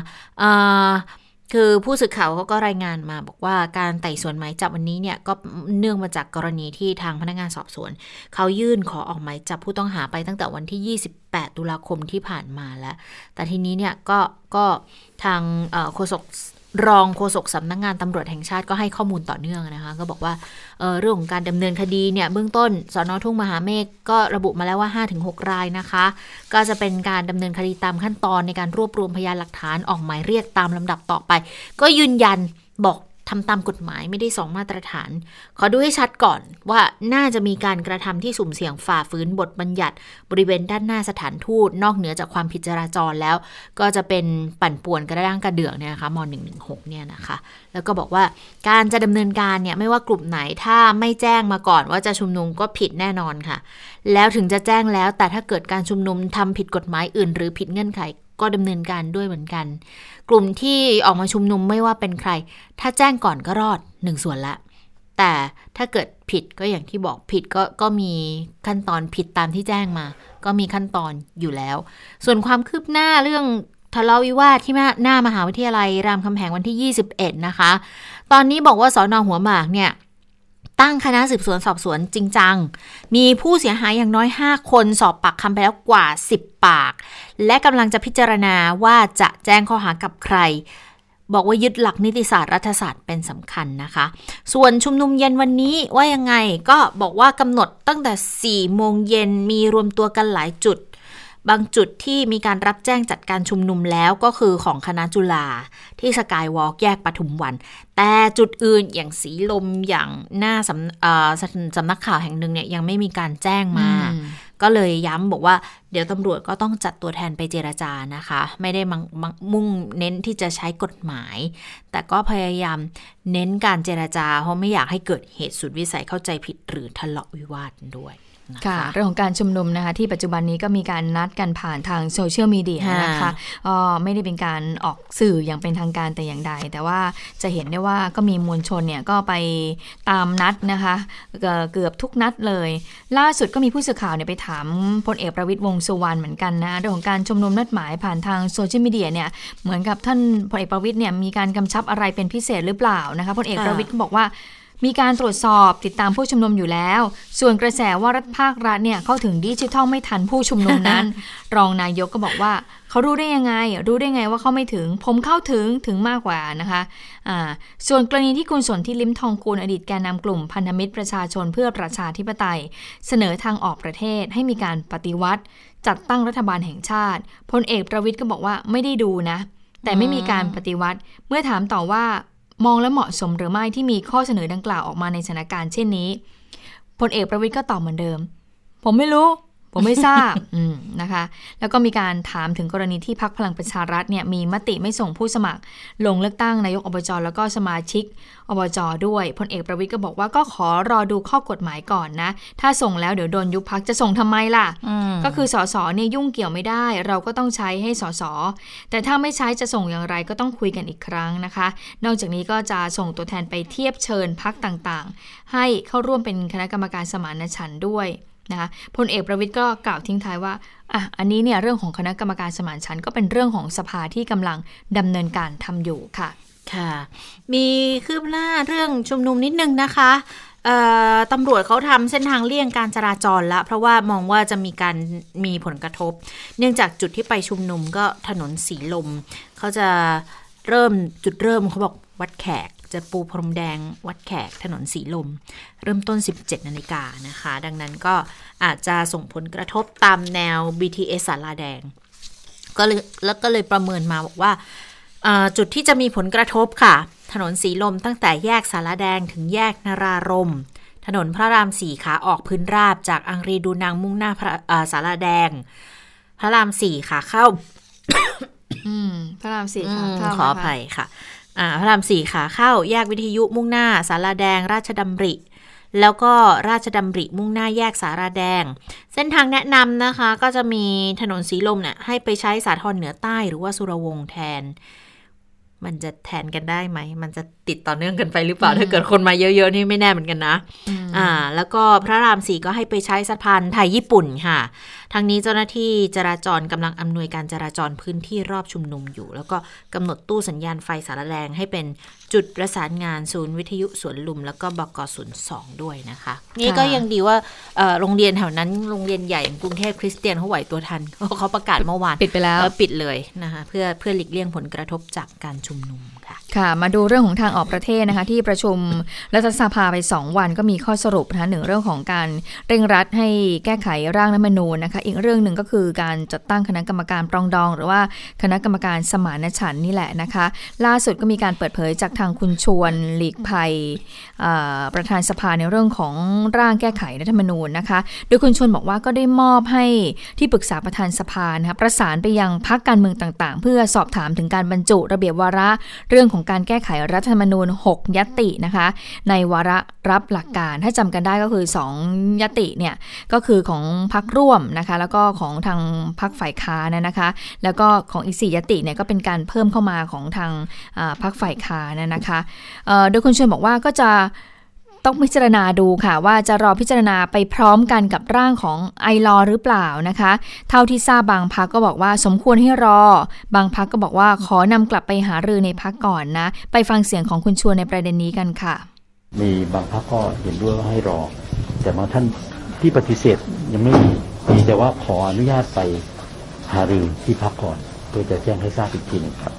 คือผู้สื่อข่าวเขาก็รายงานมาบอกว่าการไต่สวนหมายจับวันนี้เนี่ยก็เนื่องมาจากกรณีที่ทางพนักงานสอบสวนเขายื่นขอออกหมายจับผู้ต้องหาไปตั้งแต่วันที่ 28 ตุลาคมที่ผ่านมาแล้ว แต่ทีนี้เนี่ยก็ก็ทางโฆษก รองโฆษกสำนักงานตำรวจแห่งชาติก็ให้ข้อมูลต่อเนื่องนะคะ ก็บอกว่าเเรื่องของการดำเนินคดีเนี่ยเบื้องต้นสอนอทุ่งมหาเมฆก็ระบุมาแล้วว่า 5-6 รายนะคะ ก็จะเป็นการดำเนินคดีตามขั้นตอนในการรวบรวมพยานหลักฐานออกหมายเรียกตามลำดับต่อไป ก็ยืนยันบอก ทำตามกฎหมายไม่ได้สองมาตรฐาน ขอดูให้ชัดก่อนว่าน่าจะมีการกระทำที่สุ่มเสี่ยงฝ่าฝืนบทบัญญัติ บริเวณด้านหน้าสถานทูต นอกเหนือจากความผิดจราจรแล้ว ก็จะเป็นปั่นป่วนกระด้างกระเดื่องเนี่ยนะคะม .116 เนี่ยนะคะ แล้วก็บอกว่าการจะดำเนินการเนี่ยไม่ว่ากลุ่มไหนถ้าไม่แจ้งมาก่อนว่าจะชุมนุมก็ผิดแน่นอนค่ะ แล้วถึงจะแจ้งแล้วแต่ถ้าเกิดการชุมนุมทำผิดกฎหมายอื่น หรือผิดเงื่อนไข ก็ดำเนินการด้วยเหมือนกัน กลุ่มที่ออกมาชุมนุมไม่ว่าเป็นใคร ถ้าแจ้งก่อนก็รอดหนึ่งส่วนละ แต่ถ้าเกิดผิดก็อย่างที่บอกผิดก็ก็มีขั้นตอนผิดตามที่แจ้งมา ก็มีขั้นตอนอยู่แล้ว ส่วนความคืบหน้าเรื่องทะเลาะวิวาทที่หน้ามหาวิทยาลัยรามคำแหงวันที่ 21 นะคะ ตอนนี้บอกว่าสอนอหัวหมากเนี่ย ตั้งคณะสืบสวนสอบสวนจริงจัง มีผู้เสียหายอย่างน้อย 5 คนสอบปากคำไปแล้วกว่า 10 ปาก และกำลังจะพิจารณาว่าจะแจ้งข้อหากับใคร บอกว่ายึดหลักนิติศาสตร์รัฐศาสตร์เป็นสำคัญนะคะ ส่วนชุมนุมเย็นวันนี้ว่ายังไงก็บอกว่ากำหนดตั้งแต่ 4 โมงเย็นมีรวมตัวกันหลายจุด บางจุดที่มีการรับแจ้งจัดการชุมนุมแล้วก็คือของคณะจุฬาที่สกายวอล์กแยกปทุมวัน แต่จุดอื่นอย่างสีลมอย่างหน้าสำเอ่อสำสำนักข่าวแห่งหนึ่งเนี่ยยังไม่มีการแจ้งมาอืมก็เลยย้ำบอกว่าเดี๋ยวตำรวจก็ต้องจัดตัวแทนไปเจรจานะคะ ไม่ได้มังมังมุ่งเน้นที่จะใช้กฎหมาย แต่ก็พยายามเน้นการเจรจา เพราะไม่อยากให้เกิดเหตุสุดวิสัยเข้าใจผิดหรือทะเลาะวิวาทด้วยนะ ค่ะคะเรื่องของการชุมนุมนะคะที่ปัจจุบันนี้ก็มีการนัดกันผ่านทางโซเชียลมีเดียค่ะนะคะเอ่อไม่ได้เป็นการออกสื่ออย่างเป็นทางการแต่อย่างใด แต่ว่าจะเห็นได้ว่าก็มีมวลชนเนี่ยก็ไปตามนัดนะคะเอ่อเกือบทุกนัดเลย ล่าสุดก็มีผู้สื่อข่าวเนี่ยไปถามพลเอกประวิตยวงษ์สุวรรณเหมือนกันนะเรื่องของการชุมนุมนัดหมายผ่านทางโซเชียลมีเดียเนี่ยเหมือนกับท่านพลเอกประวิตยเนี่ยมีการกำชับอะไรเป็นพิเศษหรือเปล่านะคะพลเอกประวิตยก็บอกว่า มีการตรวจสอบติดตามผู้ชุมนุมอยู่แล้ว ส่วนกระแสว่ารัฐภาครัฐเนี่ยเข้าถึงดิจิทัลไม่ทันผู้ชุมนุมนั้น รองนายกก็บอกว่าเขารู้ได้ยังไง รู้ได้ไงว่าเขาไม่ถึง ผมเข้าถึงถึงมากกว่านะคะอ่าส่วนกรณีที่คุณสนที่ลิมทองกูลอดีตแกนนำกลุ่มพันธมิตรประชาชนเพื่อประชาธิปไตย เสนอทางออกประเทศให้มีการปฏิวัติ จัดตั้งรัฐบาลแห่งชาติพลเอกประวิทย์ก็บอกว่าไม่ได้ดูนะแต่ไม่มีการปฏิวัติ เมื่อถามต่อว่า มองและเหมาะสมหรือไม่ที่มีข้อเสนอดังกล่าวออกมาในสถานการณ์เช่นนี้พลเอกประวิทย์ก็ตอบเหมือนเดิม ผมไม่รู้ ผมไม่ทราบอืมนะคะ แล้วก็มีการถามถึงกรณีที่พักพลังประชารัฐเนี่ยมีมติไม่ส่งผู้สมัคร ลงเลือกตั้งนายกอบจแล้วก็สมาชิกอบจด้วยพลเอกประวิทย์ก็บอกว่าก็ขอรอดูข้อกฎหมายก่อนนะ ถ้าส่งแล้วเดี๋ยวโดนยุบพักจะส่งทำไมล่ะ ก็คือสสเนี่ยยุ่งเกี่ยวไม่ได้ เราก็ต้องใช้ให้สสแต่ถ้าไม่ใช้จะส่งอย่างไรก็ต้องคุยกันอีกครั้งนะคะ นอกจากนี้ก็จะส่งตัวแทนไปเทียบเชิญพักต่างๆ ให้เข้าร่วมเป็นคณะกรรมการสมานฉันท์ด้วย นะคะพลเอกประวิทย์ก็กล่าวทิ้งท้ายว่าอะอันนี้เนี่ยเรื่องของคณะกรรมการสมานฉันก็เป็นเรื่องของสภาที่กำลังดำเนินการทำอยู่ค่ะ ค่ะ มีคืบหน้าเรื่องชุมนุมนิดนึงนะคะตำรวจเขาทำเส้นทางเลี่ยงการจราจรละเพราะว่ามองว่าจะมีการมีผลกระทบ เนื่องจากจุดที่ไปชุมนุมก็ถนนสีลม เขาจะเริ่มจุดเริ่มเขาบอกวัดแขก จะปูพรมแดงวัดแขกถนนสีลม เริ่มต้น 17 นาฬิกานะคะ ดังนั้นก็อาจจะส่งผลกระทบตามแนว BTS สาราแดง ก็เลยแล้วก็เลยประเมินมาบอกว่าอ่าจุดที่จะมีผลกระทบค่ะ ถนนสีลมตั้งแต่แยกสารแดงถึงแยกนารารม ถนนพระรามสี่ขาออกพื้นราบจากอังรีดูนางมุ่งหน้าพระอ่าสารแดง พระรามสี่ขาเข้าอืมพระรามสี่อืค่ะมเข้าขออนะคะภัยค่ะอ่า พระรามสี่ขาเข้าแยกวิทยุมุ่งหน้าสาราแดง ราชดำริ แล้วก็ราชดำริมุ่งหน้าแยกสาราแดง เส้นทางแนะนำนะคะ ก็จะมีถนนสีลมเนี่ยให้ไปใช้สาทรเหนือใต้หรือว่าสุรวงแทน มันจะแทนกันได้ไหม มันจะ ติดต่อเนื่องกันไปหรือเปล่า ถ้าเกิดคนมาเยอะๆนี่ไม่แน่เหมือนกันนะ อ่า แล้วก็พระรามสี่ก็ให้ไปใช้สะพานไทยญี่ปุ่นค่ะ ทางนี้เจ้าหน้าที่จราจรกำลังอำนวยการจราจรพื้นที่รอบชุมนุมอยู่ แล้วก็กำหนดตู้สัญญาณไฟสารแดงให้เป็นจุดประสานงานศูนย์วิทยุสวนลุม แล้วก็บกศูนย์สองด้วยนะคะ นี่ก็ยังดีว่าเอ่อโรงเรียนแถวนั้นโรงเรียนใหญ่กรุงเทพคริสเตียนเขาไหวตัวทันเขาประกาศเมื่อวานปิดไปแล้วเออปิดเลยนะคะเพื่อเพื่อหลีกเลี่ยงผลกระทบจากการชุมนุม ค่ะ ค่ะ มาดูเรื่องของทางออกประเทศนะคะ ที่ประชุมรัฐสภาไป 2 วันก็มีข้อสรุปนะคะหนึ่งเรื่องของการเร่งรัดให้แก้ไขร่างรัฐมนูญนะคะ อีกเรื่องหนึ่งก็คือการจัดตั้งคณะกรรมการปรองดอง หรือว่าคณะกรรมการสมานฉันนี่แหละนะคะ ล่าสุดก็มีการเปิดเผยจากทางคุณชวนหลีกภัยประธานสภาในเรื่องของร่างแก้ไขรัฐธรรมนูญนะคะ โดยคุณชวนบอกว่าก็ได้มอบให้ที่ปรึกษาประธานสภานะคะประสานไปยังพักการเมืองต่างๆ เพื่อสอบถามถึงการบรรจุระเบียบวาระเรื่องื่องของการแก้ไขรัฐธรรมนูญ 6 ยตินะคะ ในวาระรับหลักการถ้าจำกันได้ก็คือ 2 ยติเนี่ยก็คือของพักร่วมนะคะ แล้วก็ของทางพักฝ่ายค้านนะคะ แล้วก็ของอีกสี่ยติเนี่ยก็เป็นการเพิ่มเข้ามาของทางพักฝ่ายค้านนะคะโดยคุณชวนบอกว่าก็จะ ต้องพิจารณาดูค่ะ ว่าจะรอพิจารณาไปพร้อมกันกับร่างของไอรอหรือเปล่านะคะ เท่าที่ทราบบางพักก็บอกว่าสมควรให้รอ บางพักก็บอกว่าขอนำกลับไปหารือในพักก่อนนะ ไปฟังเสียงของคุณชวนในประเด็นนี้กันค่ะ มีบางพรรคก็เห็นด้วยว่าให้รอ แต่บางท่านที่ปฏิเสธยังไม่มีมีแต่ว่าขออนุญาตไปหารือที่พักก่อน เพื่อจะแจ้งให้ทราบอีกทีหนึ่งครับ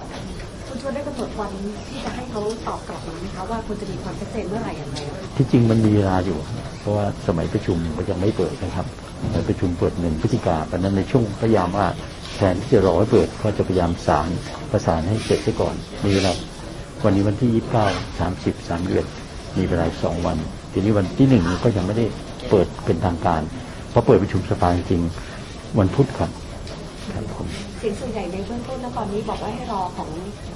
คุณชวนได้กำหนดวันที่จะให้เขาตอบกลับมาไหมคะว่าคุณจะมีความชัดเจนเมื่อไหร่อย่างไร ที่จริงมันมีเวลาอยู่ เพราะว่าสมัยประชุมก็ยังไม่เปิดนะครับสมัยประชุมเปิดหนึ่งพฤศจิกาเพราะนั้นในช่วงพยายามว่าแทนที่จะรอให้เปิดก็จะพยายามสารประสานให้เสร็จซะก่อนมีเวลาวันนี้วันที่ยี่สิบเก้าสามสิบสามเดือนมีเวลาสองวัน ทีนี้วันที่หนึ่งก็ยังไม่ได้เปิดเป็นทางการเพราะเปิดประชุมสภาจริงวันพุธครับครับผมเสียงส่วนใหญ่ในเบื้องต้นแล้วตอนนี้บอกว่าให้รอของ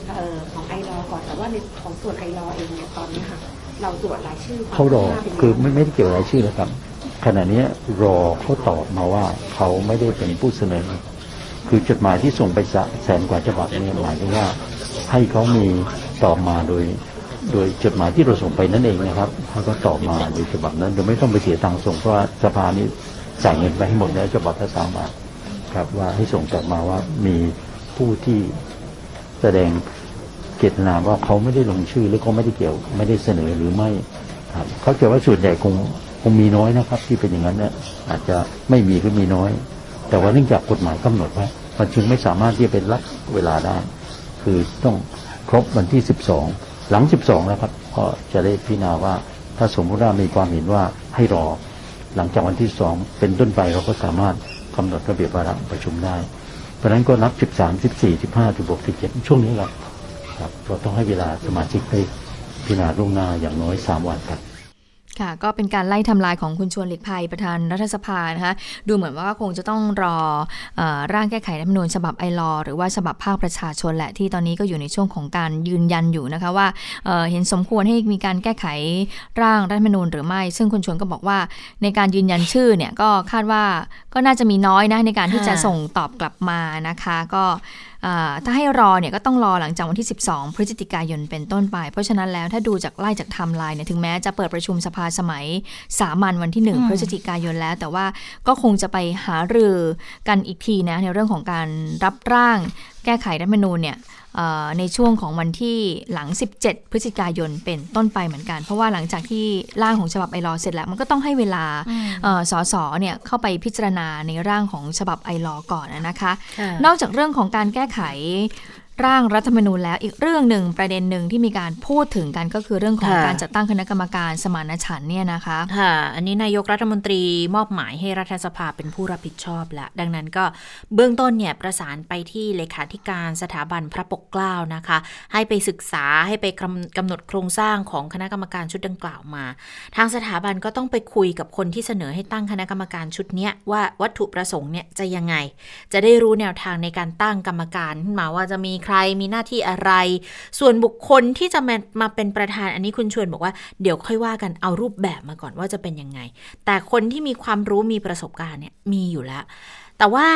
เอ่อของไอรอก่อนแต่ว่าในของส่วนไอรอเองเนี่ยตอนนี้ค่ะ เราตรวจรายชื่อเขารอคือไม่ไม่ได้เกี่ยวรายชื่อแล้วครับ ขณะนี้รอเขาตอบมาว่าเขาไม่ได้เป็นผู้เสนอ คือจดหมายที่ส่งไปสะแสนกว่าฉบับนี่หมายถึงว่า ให้เขามีตอบมาโดย โดยจดหมายที่เราส่งไปนั่นเองนะครับเขาก็ตอบมาโดยฉบับนั้นโดยไม่ต้องไปเสียตังค์ส่งเพราะว่าสภานี้จ่ายเงินไปให้หมดแล้วฉบับละสามบาทครับว่าให้ส่งกลับมาว่ามีผู้ที่แสดง เจตนาว่าเขาไม่ได้ลงชื่อหรือเขาไม่ได้เกี่ยวไม่ได้เสนอหรือไม่ครับเขาจะว่าส่วนใหญ่คงคงมีน้อยนะครับ ที่เป็นอย่างนั้นเนี่ยอาจจะไม่มีก็มีน้อย แต่ว่าเนื่องจากกฎหมายกำหนดไว้มันจึงไม่สามารถที่จะเป็นรักเวลาได้ คือต้องครบวันที่ 12 หลัง 12 นะครับ ก็จะได้พิจารณาว่าถ้าสมมติว่ามีความเห็นว่าให้รอ หลังจากวันที่ 2 เป็นต้นไปเราก็สามารถกำหนดระเบียบวาระประชุมได้ เพราะฉะนั้นก็นับ 13 14 15 16 17ช่วงนี้ครับ ครับเราต้องให้เวลาสมาชิกได้พิจารณาล่วงหน้าอย่างน้อย 3 วันครับค่ะก็เป็นการไล่ทำลายของคุณชวนหลีกภัยประธานรัฐสภานะคะดูเหมือนว่าคงจะต้องรออร่างแก้ไขรัฐธรรมนูญฉบับไอรอหรือว่าฉบับภาคประชาชนแหละที่ตอนนี้ก็อยู่ในช่วงของการยืนยันอยู่นะคะว่าเเห็นสมควรให้มีการแก้ไขร่างรัฐธรรมนูญหรือไม่ ซึ่งคุณชวนก็บอกว่าในการยืนยันชื่อเนี่ยก็คาดว่าก็น่าจะมีน้อยนะในการที่จะส่งตอบกลับมานะคะ ก็ ถ้าให้รอเนี่ยก็ต้องรอหลังจากวันที่ 12 พฤศจิกายนเป็นต้นไป เพราะฉะนั้นแล้วถ้าดูจากไล่จากไทม์ไลน์เนี่ยถึงแม้จะเปิดประชุมสภาสมัยสามัญวันที่ 1 พฤศจิกายนแล้ว แต่ว่าก็คงจะไปหารือกันอีกทีนะในเรื่องของการรับร่างแก้ไขรัฐมนูญเนี่ย ในช่วงของวันที่หลัง 17 พฤศจิกายนเป็นต้นไปเหมือนกัน เพราะว่าหลังจากที่ร่างของฉบับไอรอเสร็จแล้ว มันก็ต้องให้เวลาสสเนี่ยเข้าไปพิจารณาในร่างของฉบับไอรอก่อนนะคะ นอกจากเรื่องของการแก้ไข ร่างรัฐธรรมนูญแล้วอีกเรื่องหนึ่งประเด็นหนึ่งที่มีการพูดถึงกันก็คือเรื่องของการจัดตั้งคณะกรรมการสมานฉันท์เนี่ยนะคะค่ะอันนี้นายกรัฐมนตรีมอบหมายให้รัฐสภาเป็นผู้รับผิดชอบแล้วดังนั้นก็เบื้องต้นเนี่ยประสานไปที่เลขาธิการสถาบันพระปกเกล้านะคะ ให้ไปศึกษาให้ไปกำหนดโครงสร้างของคณะกรรมการชุดดังกล่าวมา ทางสถาบันก็ต้องไปคุยกับคนที่เสนอให้ตั้งคณะกรรมการชุดนี้ว่าวัตถุประสงค์เนี่ยจะยังไง จะได้รู้แนวทางในการตั้งกรรมการขึ้นมาว่าจะมีใครมีหน้าที่อะไร ส่วนบุคคลที่จะมามาเป็นประธานอันนี้คุณชวนบอกว่าเดี๋ยวค่อยว่ากันเอารูปแบบมาก่อนว่าจะเป็นยังไง แต่คนที่มีความรู้มีประสบการณ์เนี่ยมีอยู่แล้ว แต่ว่า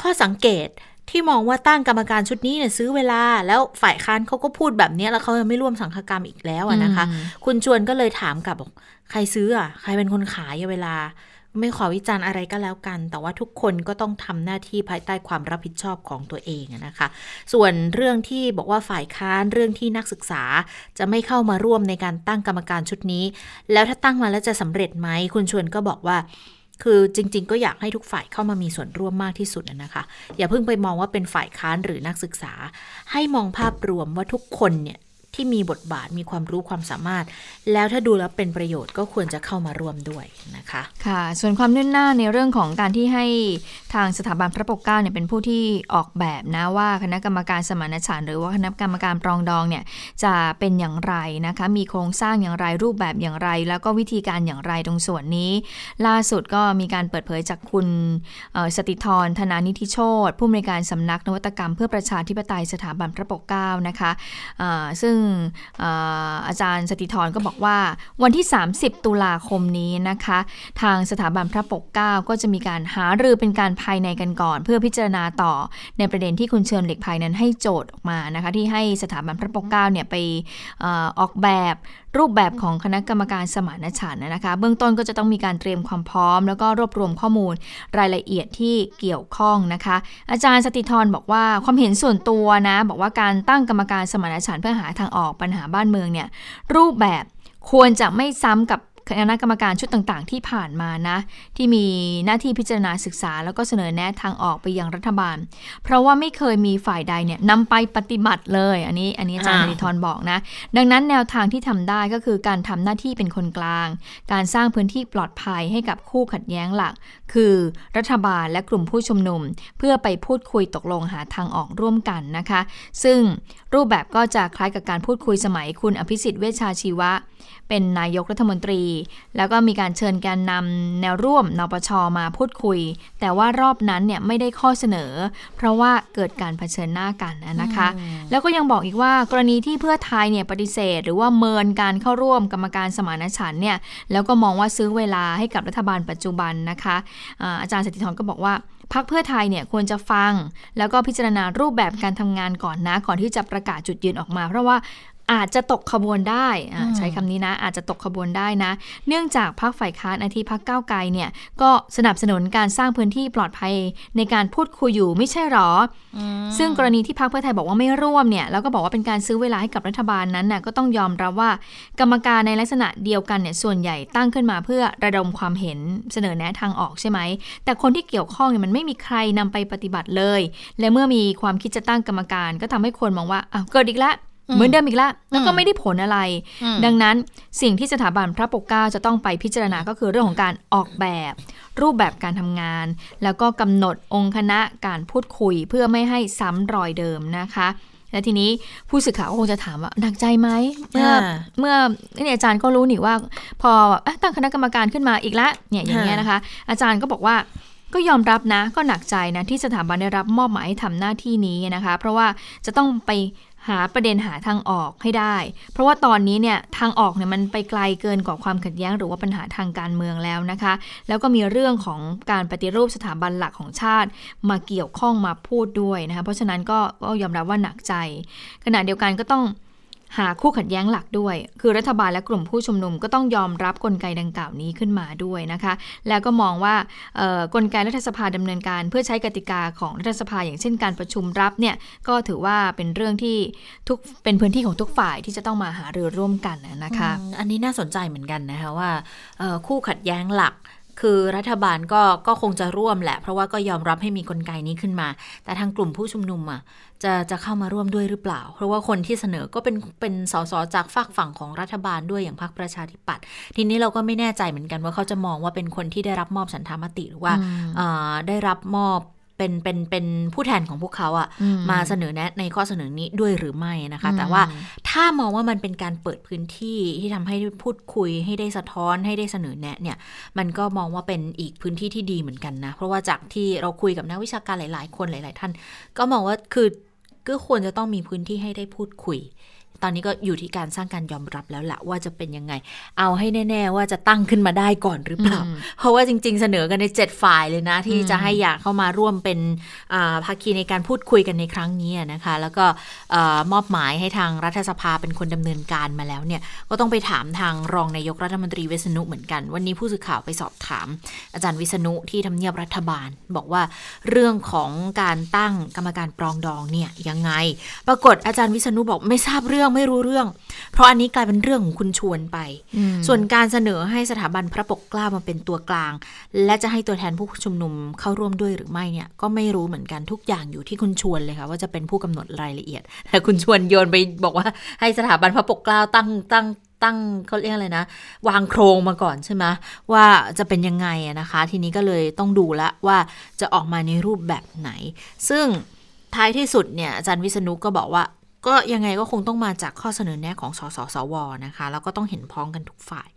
ข้อสังเกตที่มองว่าตั้งกรรมการชุดนี้เนี่ยซื้อเวลา แล้วฝ่ายค้านเขาก็พูดแบบนี้แล้วเขายังไม่ร่วมสังฆกรรมอีกแล้วนะคะ คุณชวนก็เลยถามกลับบอกใครซื้ออะใครเป็นคนขายเวลา ไม่ขอวิจารณ์อะไรก็แล้วกัน แต่ว่าทุกคนก็ต้องทำหน้าที่ภายใต้ความรับผิดชอบของตัวเองนะคะ ส่วนเรื่องที่บอกว่าฝ่ายค้านเรื่องที่นักศึกษาจะไม่เข้ามาร่วมในการตั้งกรรมการชุดนี้ แล้วถ้าตั้งมาแล้วจะสำเร็จไหมคุณชวนก็บอกว่าคือจริง ๆ ก็อยากให้ทุกฝ่ายเข้ามามีส่วนร่วมมากที่สุดนะคะ อย่าเพิ่งไปมองว่าเป็นฝ่ายค้านหรือนักศึกษา ให้มองภาพรวมว่าทุกคนเนี่ย ที่มีบทบาทมีความรู้ความสามารถ แล้วถ้าดูแล้วเป็นประโยชน์ก็ควรจะเข้ามาร่วมด้วยนะคะค่ะ ส่วนความเนื่นหน้าในเรื่องของการที่ให้ทางสถาบันพระปกเกล้าเนี่ยเป็นผู้ที่ออกแบบนะว่าคณะกรรมการสมานฉันท์หรือว่าคณะกรรมการปรองดองเนี่ยจะเป็นอย่างไรนะคะ มีโครงสร้างอย่างไรรูปแบบอย่างไร แล้วก็วิธีการอย่างไรตรงส่วนนี้ ล่าสุดก็มีการเปิดเผยจากคุณสติธรธนานิธิโชตผู้อำนวยการสำนักนวัตกรรมเพื่อประชาธิปไตยสถาบันพระปกเกล้านะคะซึ่งอาจารย์สติธรก็บอกว่าวันที่ 30 ตุลาคมนี้นะคะ ทางสถาบันพระปกเกล้าก็จะมีการหารือเป็นการภายในกันก่อน เพื่อพิจารณาต่อในประเด็นที่คุณเชิญเหล็กภายนั้นให้โจทย์ออกมานะคะที่ให้สถาบันพระปกเกล้าเนี่ยไปออกแบบ รูปแบบของคณะกรรมการสมานฉันท์นะคะ เบื้องต้นก็จะต้องมีการเตรียมความพร้อม แล้วก็รวบรวมข้อมูลรายละเอียดที่เกี่ยวข้องนะคะ อาจารย์สติธรบอกว่าความเห็นส่วนตัวนะบอกว่าการตั้งกรรมการสมานฉันท์เพื่อหาทางออกปัญหาบ้านเมืองเนี่ยรูปแบบควรจะไม่ซ้ำกับ คณะกรรมการชุดต่างๆ ที่ผ่านมานะ ที่มีหน้าที่พิจารณาศึกษา แล้วก็เสนอแนะทางออกไปยังรัฐบาล เพราะว่าไม่เคยมีฝ่ายใดเนี่ยนำไปปฏิบัติเลย อันนี้อันนี้อาจารย์นิทรบอกนะ ดังนั้นแนวทางที่ทำได้ก็คือการทำหน้าที่เป็นคนกลาง การสร้างพื้นที่ปลอดภัยให้กับคู่ขัดแย้งหลัก คือรัฐบาลและกลุ่มผู้ชุมนุม เพื่อไปพูดคุยตกลงหาทางออกร่วมกันนะคะ ซึ่งรูปแบบก็จะคล้ายกับการพูดคุยสมัยคุณอภิสิทธิ์เวชชาชีวะ เป็นนายกรัฐมนตรีแล้วก็มีการเชิญแกนนำแนวร่วมนปชมาพูดคุย แต่ว่ารอบนั้นเนี่ยไม่ได้ข้อเสนอ เพราะว่าเกิดการเผชิญหน้ากันนะคะ แล้วก็ยังบอกอีกว่ากรณีที่เพื่อไทยเนี่ยปฏิเสธ หรือว่าเมินการเข้าร่วมกรรมการสมานฉันท์เนี่ยแล้วก็มองว่าซื้อเวลาให้กับรัฐบาลปัจจุบันนะคะอาจารย์สติธรก็บอกว่าพักเพื่อไทยเนี่ยควรจะฟัง แล้วก็พิจารณารูปแบบการทำงานก่อนนะ ก่อนที่จะประกาศจุดยืนออกมา เพราะว่า อาจจะตกขบวนได้อ่าอืมใช้คำนี้นะ อาจจะตกขบวนได้นะ เนื่องจากพรรคฝ่ายค้านอาทิพักก้าวไกลเนี่ยก็สนับสนุนการสร้างพื้นที่ปลอดภัยในการพูดคุยอยู่ไม่ใช่หรอ ซึ่งกรณีที่พรรคเพื่อไทยบอกว่าไม่ร่วมเนี่ยแล้วก็บอกว่าเป็นการซื้อเวลาให้กับรัฐบาลนั้นน่ะก็ต้องยอมรับว่า กรรมการในลักษณะเดียวกันเนี่ยส่วนใหญ่ตั้งขึ้นมาเพื่อระดมความเห็นเสนอแนะทางออกใช่ไหม แต่คนที่เกี่ยวข้องเนี่ยมันไม่มีใครนำไปปฏิบัติเลย และเมื่อมีความคิดจะตั้งกรรมการ ก็ทำให้คนมองว่าอ้าวเกิดอีกแล้ว เหมือนเดิมอีกแล้วแล้วก็ไม่ได้ผลอะไรอืมดังนั้นสิ่งที่สถาบันพระปกเกล้าจะต้องไปพิจารณาก็คือเรื่องของการออกแบบ รูปแบบการทำงาน แล้วก็กำหนดองค์คณะการพูดคุยเพื่อไม่ให้ซ้ำรอยเดิมนะคะและทีนี้ผู้สื่อข่าวก็คงจะถามว่าหนักใจไหมเมื่ออ่าเมื่อเนี่ยอาจารย์ก็รู้นี่ว่า พอเอ๊ะตั้งคณะกรรมการขึ้นมาอีกแล้วเนี่ยอย่างเงี้ยนะคะ อาจารย์ก็บอกว่าก็ยอมรับนะ ก็หนักใจนะที่สถาบันได้รับมอบหมายให้ทำหน้าที่นี้นะคะ เพราะว่าจะต้องไป หาประเด็นหาทางออกให้ได้ เพราะว่าตอนนี้เนี่ยทางออกเนี่ยมันไปไกลเกินกว่าความขัดแย้งหรือว่าปัญหาทางการเมืองแล้วนะคะ แล้วก็มีเรื่องของการปฏิรูปสถาบันหลักของชาติ มาเกี่ยวข้องมาพูดด้วยนะคะ เพราะฉะนั้นก็ก็ยอมรับว่าหนักใจ ขณะเดียวกันก็ต้อง หาคู่ขัดแย้งหลักด้วย คือรัฐบาลและกลุ่มผู้ชุมนุมก็ต้องยอมรับกลไกดังกล่าวนี้ขึ้นมาด้วยนะคะ แล้วก็มองว่ากลไกรัฐสภาดำเนินการเพื่อใช้กติกาของรัฐสภาอย่างเช่นการประชุมรับเนี่ยก็ถือว่าเป็นเรื่องที่ทุกเป็นพื้นที่ของทุกฝ่ายที่จะต้องมาหารือร่วมกันนะคะ อันนี้น่าสนใจเหมือนกันนะคะว่าคู่ขัดแย้งหลัก คือรัฐบาลก็ก็คงจะร่วมแหละ เพราะว่าก็ยอมรับให้มีกลไกนี้ขึ้นมา แต่ทางกลุ่มผู้ชุมนุมอะจะจะเข้ามาร่วมด้วยหรือเปล่า เพราะว่าคนที่เสนอก็เป็นเป็นสสจากฝากฝั่งของรัฐบาลด้วยอย่างพรรคประชาธิปัตย์ทีนี้เราก็ไม่แน่ใจเหมือนกันว่าเขาจะมองว่าเป็นคนที่ได้รับมอบฉันทามติหรือว่าอืมเอ่อได้รับมอบ เป็นเป็นเป็นผู้แทนของพวกเขาอะอืมมาเสนอแนะในข้อเสนอนี้ด้วยหรือไม่นะคะอืมแต่ว่าถ้ามองว่ามันเป็นการเปิดพื้นที่ที่ทำให้พูดคุยให้ได้สะท้อนให้ได้เสนอแนะเนี่ย มันก็มองว่าเป็นอีกพื้นที่ที่ดีเหมือนกันนะ เพราะว่าจากที่เราคุยกับนักวิชาการหลาย ๆ คนหลาย ๆ ท่าน ก็มองว่าคือก็ควรจะต้องมีพื้นที่ให้ได้พูดคุย ตอนนี้ก็อยู่ที่การสร้างการยอมรับแล้วละว่าจะเป็นยังไง เอาให้แน่ ๆ ว่าจะตั้งขึ้นมาได้ก่อนหรือเปล่าอืมเพราะว่าจริง ๆ เสนอกันในเจ็ดฝ่ายเลยนะ ที่อืมจะให้อยากเข้ามาร่วมเป็นอ่าภาคีในการพูดคุยกันในครั้งนี้นะคะ แล้วก็เออมอบหมายให้ทางรัฐสภาเป็นคนดำเนินการมาแล้วเนี่ยก็ต้องไปถามทางรองนายกรัฐมนตรีวิษณุเหมือนกัน วันนี้ผู้สื่อข่าวไปสอบถาม อาจารย์วิษณุที่ทำเนียบรัฐบาล บอกว่าเรื่องของการตั้งกรรมการปรองดองเนี่ยยังไง ปรากฏอาจารย์วิษณุบอกไม่ทราบเรื่องไม่รู้เรื่อง เพราะอันนี้กลายเป็นเรื่องของคุณชวนไปอืมส่วนการเสนอให้สถาบันพระปกเกล้ามาเป็นตัวกลาง และจะให้ตัวแทนผู้ชุมนุมเข้าร่วมด้วยหรือไม่เนี่ยก็ไม่รู้เหมือนกันทุกอย่างอยู่ที่คุณชวนเลยค่ะว่าจะเป็นผู้กำหนดรายละเอียดแต่คุณชวนโยนไปบอกว่าให้สถาบันพระปกเกล้าตั้งตั้งตั้งเขาเรียกอะไรนะ วางโครงมาก่อนใช่ไหมว่าจะเป็นยังไงอะนะคะ ทีนี้ก็เลยต้องดูละว่าจะออกมาในรูปแบบไหน ซึ่งท้ายที่สุดเนี่ยอาจารย์วิษณุก็บอกว่า ก็ยังไงก็คงต้องมาจากข้อเสนอแนะของสสสวนะคะ แล้วก็ต้องเห็นพ้องกันทุกฝ่าย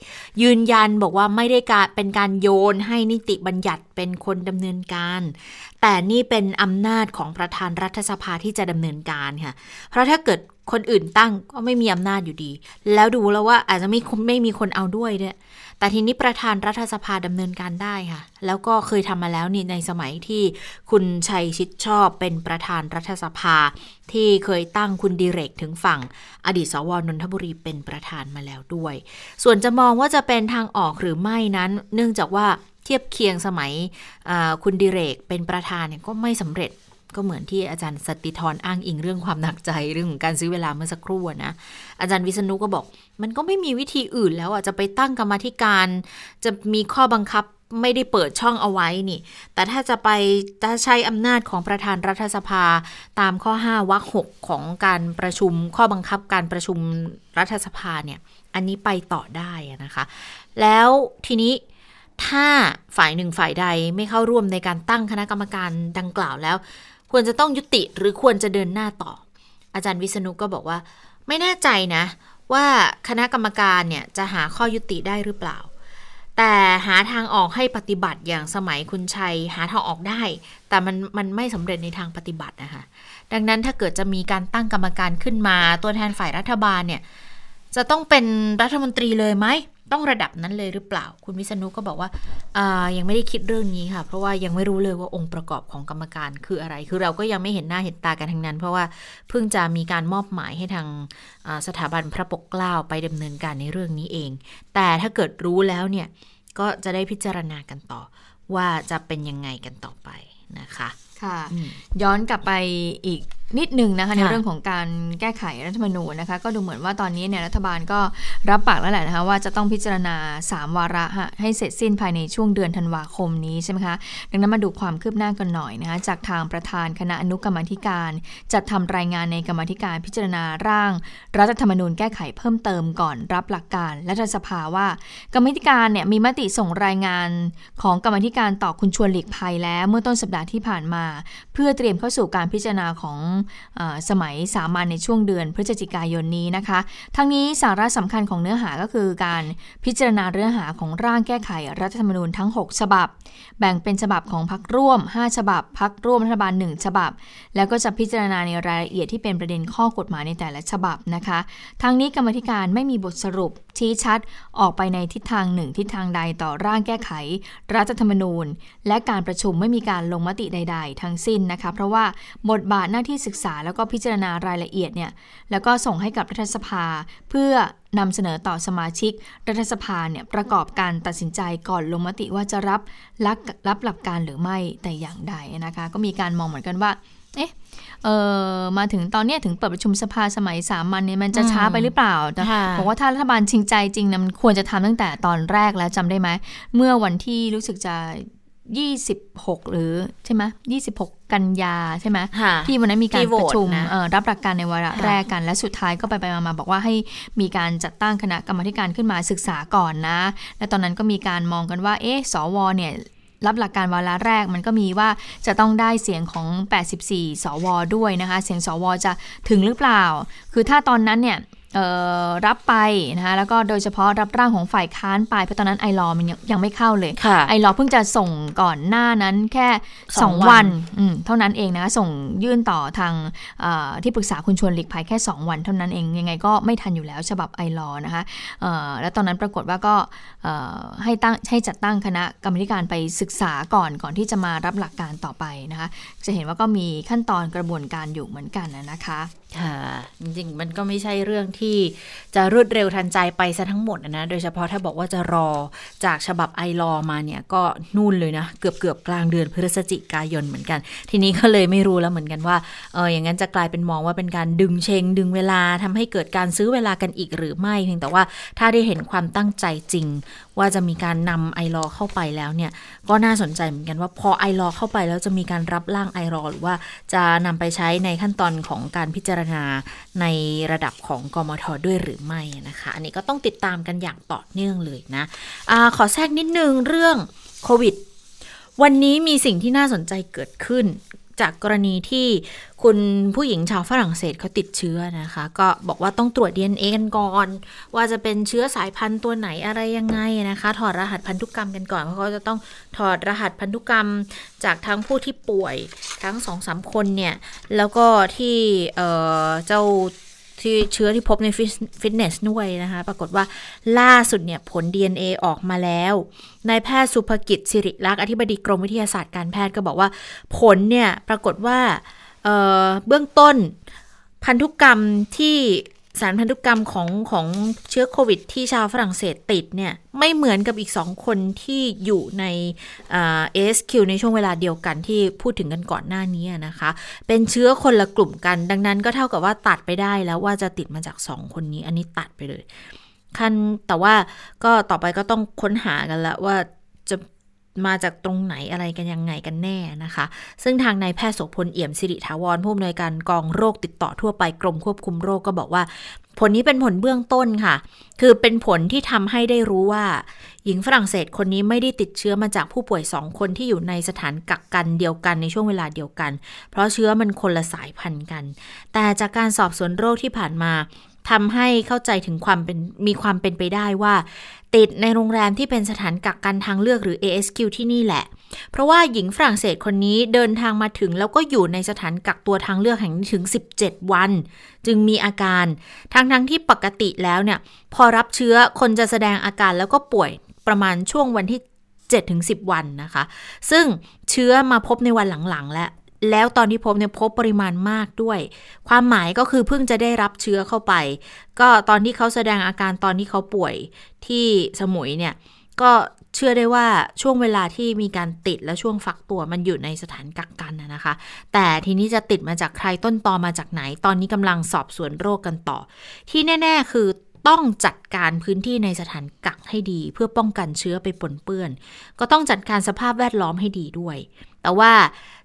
ยืนยันบอกว่าไม่ได้การเป็นการโยนให้นิติบัญญัติเป็นคนดำเนินการ แต่นี่เป็นอำนาจของประธานรัฐสภาที่จะดำเนินการค่ะ เพราะถ้าเกิดคนอื่นตั้งก็ไม่มีอำนาจอยู่ดี แล้วดูแล้วว่าอาจจะไม่ไม่มีคนเอาด้วยเนี่ย แต่ทีนี้ประธานรัฐสภาดำเนินการได้ค่ะ แล้วก็เคยทำมาแล้วนี่ในสมัยที่คุณชัยชิดชอบเป็นประธานรัฐสภา ที่เคยตั้งคุณดิเรกถึงฝั่ง อดีตสวนนทบุรีเป็นประธานมาแล้วด้วย ส่วนจะมองว่าจะเป็นทางออกหรือไม่นั้น เนื่องจากว่าเทียบเคียงสมัยคุณดิเรกเป็นประธานเนี่ยก็ไม่สำเร็จ ก็เหมือนที่อาจารย์สติธรอ้างอิงเรื่องความหนักใจเรื่องของการซื้อเวลาเมื่อสักครู่นะอาจารย์วิษณุก็บอก มันก็ไม่มีวิธีอื่นแล้วอะจะไปตั้งกรรมธิการ จะมีข้อบังคับไม่ได้เปิดช่องเอาไว้นี่ แต่ถ้าจะไปถ้าใช้อำนาจของประธานรัฐสภาตามข้อ 5วรรคหกของการประชุมข้อบังคับการประชุมรัฐสภาเนี่ย อันนี้ไปต่อได้นะคะ แล้วทีนี้ถ้าฝ่ายหนึ่งฝ่ายใดไม่เข้าร่วมในการตั้งคณะกรรมการดังกล่าวแล้ว ควรจะต้องยุติหรือควรจะเดินหน้าต่อ อาจารย์วิษณุก็บอกว่า ไม่แน่ใจนะ ว่าคณะกรรมการเนี่ยจะหาข้อยุติได้หรือเปล่า แต่หาทางออกให้ปฏิบัติอย่างสมัยคุณชัยหาทางออกได้ แต่มันมันไม่สำเร็จในทางปฏิบัตินะคะดังนั้นถ้าเกิดจะมีการตั้งกรรมการขึ้นมาตัวแทนฝ่ายรัฐบาลเนี่ยจะต้องเป็นรัฐมนตรีเลยไหม ต้องระดับนั้นเลยหรือเปล่า คุณวิษณุก็บอกว่ายังไม่ได้คิดเรื่องนี้ค่ะ เพราะว่ายังไม่รู้เลยว่าองค์ประกอบของกรรมการคืออะไร คือเราก็ยังไม่เห็นหน้าเห็นตากันทั้งนั้น เพราะว่าเพิ่งจะมีการมอบหมายให้ทางสถาบันพระปกเกล้าไปดำเนินการในเรื่องนี้เอง แต่ถ้าเกิดรู้แล้วเนี่ยก็จะได้พิจารณากันต่อ ว่าจะเป็นยังไงกันต่อไปนะคะ ค่ะ ย้อนกลับไปอีกนิดหนึ่งนะคะในเรื่องของการแก้ไขรัฐธรรมนูญนะคะก็ดูเหมือนว่าตอนนี้เนี่ยรัฐบาลก็รับปากแล้วแหละนะคะว่าจะต้องพิจารณา 3 วาระให้เสร็จสิ้นภายในช่วงเดือนธันวาคมนี้ใช่ไหมคะดังนั้นมาดูความคืบหน้ากันหน่อยนะคะจากทางประธานคณะอนุกรรมธิการ จัดทำรายงานในกรรมธิการพิจารณาร่าง รัฐธรรมนูญแก้ไขเพิ่มเติมก่อนรับหลักการรัฐสภาว่า กรรมธิการเนี่ยมีมติส่งรายงานของกรรมธิการต่อคุณชวนหลีกภัยแล้วเมื่อต้นสัปดาห์ที่ผ่านมา เพื่อเตรียมเข้าสู่การพิจารณาของอสมัยสามัญในช่วงเดือนพฤศจิกายนนี้นะคะ ทั้งนี้สาระสำคัญของเนื้อหาก็คือการพิจารณาเนื้อหาของร่างแก้ไขรัฐธรรมนูญทั้ง 6 ฉบับ แบ่งเป็นฉบับของพรรคร่วม 5 ฉบับพรรคร่วมรัฐบาล 1 ฉบับ แล้วก็จะพิจารณาในรายละเอียดที่เป็นประเด็นข้อกฎหมายในแต่ละฉบับนะคะ ทั้งนี้กรรมธิการไม่มีบทสรุปชี้ชัดออกไปในทิศทางหนึ่งทิศทางใดต่อร่างแก้ไข รัฐธรรมนูญ และการประชุมไม่มีการลงมติใด ๆ ทั้งสิ้นนะคะ เพราะว่าบทบาทหน้าที่ศึกษาแล้วก็พิจารณารายละเอียดเนี่ยแล้วก็ส่งให้กับรัฐสภา เพื่อนำเสนอต่อสมาชิก รัฐสภาเนี่ยประกอบการตัดสินใจก่อนลงมติว่าจะรับรับรับหลักการหรือไม่แต่อย่างใดนะคะ ก็มีการมองเหมือนกันว่าเอ๊ะเออมาถึงตอนนี้ถึงเปิดประชุมสภาสมัยสามัญเนี่ยมันจะช้าไปหรือเปล่าบอกว่าถ้ารัฐบาลชิงใจจริงนะมันควรจะทำตั้งแต่ตอนแรกแล้วจำได้ไหม เมื่อวันที่รู้สึกจะ 26หรือใช่ไหม26กันยาใช่ไหมที่วันนั้นมีการประชุมรับหลักการในวาระแรกกัน และสุดท้ายก็ไปไปมาบอกว่าให้มีการจัดตั้งคณะกรรมการขึ้นมาศึกษาก่อนนะ และตอนนั้นก็มีการมองกันว่า เอ๊ะสวเนี่ยรับหลักการวาระแรกมันก็มีว่าจะต้องได้เสียงของ 84 สวด้วยนะคะ เสียงสวจะถึงหรือเปล่า คือถ้าตอนนั้นเนี่ย รับไปนะคะแล้วก็โดยเฉพาะรับร่างของฝ่ายค้านไปเพราะตอนนั้นไอรอมันยังไม่เข้าเลยไอรอเพิ่งจะส่งก่อนหน้านั้นแค่ 2 วันเท่านั้นเองนะคะส่งยื่นต่อทางที่ปรึกษาคุณชวนหลีกภัยแค่ 2 วันเท่านั้นเองยังไงก็ไม่ทันอยู่แล้วฉบับไอรอนะคะแล้วตอนนั้นปรากฏว่าก็ให้ตั้งให้จัดตั้งคณะกรรมการไปศึกษาก่อนก่อนที่จะมารับหลักการต่อไปนะคะจะเห็นว่าก็มีขั้นตอนกระบวนการอยู่เหมือนกันนะคะค่ะจริงๆมันก็ไม่ใช่เรื่องที่จะรวดเร็วทันใจไปซะทั้งหมดนะ โดยเฉพาะถ้าบอกว่าจะรอจากฉบับไอรอมาเนี่ยก็นู่นเลยนะ เกือบเกือบกลางเดือนพฤศจิกายนเหมือนกัน ทีนี้ก็เลยไม่รู้แล้วเหมือนกันว่าเอออย่างนั้นจะกลายเป็นมองว่าเป็นการดึงเชง ดึงเวลาทำให้เกิดการซื้อเวลากันอีกหรือไม่เพียงแต่ว่าถ้าได้เห็นความตั้งใจจริง ว่าจะมีการนำไอรอเข้าไปแล้วเนี่ย ก็น่าสนใจเหมือนกันว่าพอไอรอเข้าไปแล้วจะมีการรับร่างไอรอหรือว่าจะนำไปใช้ในขั้นตอนของการพิจารณาในระดับของกมทด้วยหรือไม่นะคะ อันนี้ก็ต้องติดตามกันอย่างต่อเนื่องเลยนะอะขอแทรกนิดนึงเรื่องโควิดวันนี้มีสิ่งที่น่าสนใจเกิดขึ้น จากกรณีที่คุณผู้หญิงชาวฝรั่งเศสเขาติดเชื้อนะคะ ก็บอกว่าต้องตรวจ DNA กันก่อน ว่าจะเป็นเชื้อสายพันธุ์ตัวไหนอะไรยังไงนะคะ ถอดรหัสพันธุกรรมกันก่อนเพราะเขาจะต้องถอดรหัสพันธุกรรมจากทั้งผู้ที่ป่วยทั้งสองสามคนเนี่ย แล้วก็ที่เจ้า ที่เชื้อที่พบในฟิตเนสด้วยนะคะ ปรากฏว่าล่าสุดเนี่ยผล DNA ออกมาแล้วนายแพทย์สุภกิจสิริลักษ์อธิบดีกรมวิทยาศาสตร์การแพทย์ก็บอกว่า ผลเนี่ยปรากฏว่าเเบื้องต้นพันธุกรรมที่ สารพันธุกรรมของของเชื้อโควิด ที่ชาวฝรั่งเศสติดเนี่ยไม่เหมือนกับอีกสองคนที่อยู่ในเอสคิวในช่วงเวลาเดียวกันที่พูดถึงกันก่อนหน้านี้นะคะ เป็นเชื้อคนละกลุ่มกัน ดังนั้นก็เท่ากับว่าตัดไปได้แล้วว่าจะติดมาจากสองคนนี้ อันนี้ตัดไปเลยคันแต่ว่าก็ต่อไปก็ต้องค้นหากันแล้วว่า มาจากตรงไหนอะไรกันยังไงกันแน่นะคะ ซึ่งทางนายแพทย์โสพลเอี่ยมสิริถาวรผู้อำนวยการกองโรคติดต่อทั่วไปกรมควบคุมโรคก็บอกว่า ผลนี้เป็นผลเบื้องต้นค่ะ คือเป็นผลที่ทำให้ได้รู้ว่า หญิงฝรั่งเศสคนนี้ไม่ได้ติดเชื้อมาจากผู้ป่วยสองคนที่อยู่ในสถานกักกันเดียวกันในช่วงเวลาเดียวกัน เพราะเชื้อมันคนละสายพันธุ์กัน แต่จากการสอบสวนโรคที่ผ่านมาทำให้เข้าใจถึงความเป็นมีความเป็นไปได้ว่า ติดในโรงแรมที่เป็นสถานกักกันทางเลือกหรือ ASQ ที่นี่แหละ เพราะว่าหญิงฝรั่งเศสคนนี้เดินทางมาถึงแล้วก็อยู่ในสถานกักตัวทางเลือกแห่งนี้ถึง 17 วัน จึงมีอาการทั้งทั้งที่ปกติแล้วเนี่ย พอรับเชื้อคนจะแสดงอาการแล้วก็ป่วยประมาณช่วงวันที่7-10 วันนะคะ ซึ่งเชื้อมาพบในวันหลังๆ แล้ว แล้วตอนที่พบเนี่ยพบปริมาณมากด้วย ความหมายก็คือเพิ่งจะได้รับเชื้อเข้าไป ก็ตอนที่เขาแสดงอาการตอนที่เขาป่วยที่สมุยเนี่ย ก็เชื่อได้ว่าช่วงเวลาที่มีการติดและช่วงฟักตัวมันอยู่ในสถานกักกันนะคะ แต่ทีนี้จะติดมาจากใครต้นตอมาจากไหน ตอนนี้กำลังสอบสวนโรคกันต่อ ที่แน่ ๆ คือต้องจัดการพื้นที่ในสถานกักให้ดี เพื่อป้องกันเชื้อไปปนเปื้อน ก็ต้องจัดการสภาพแวดล้อมให้ดีด้วย แต่ว่า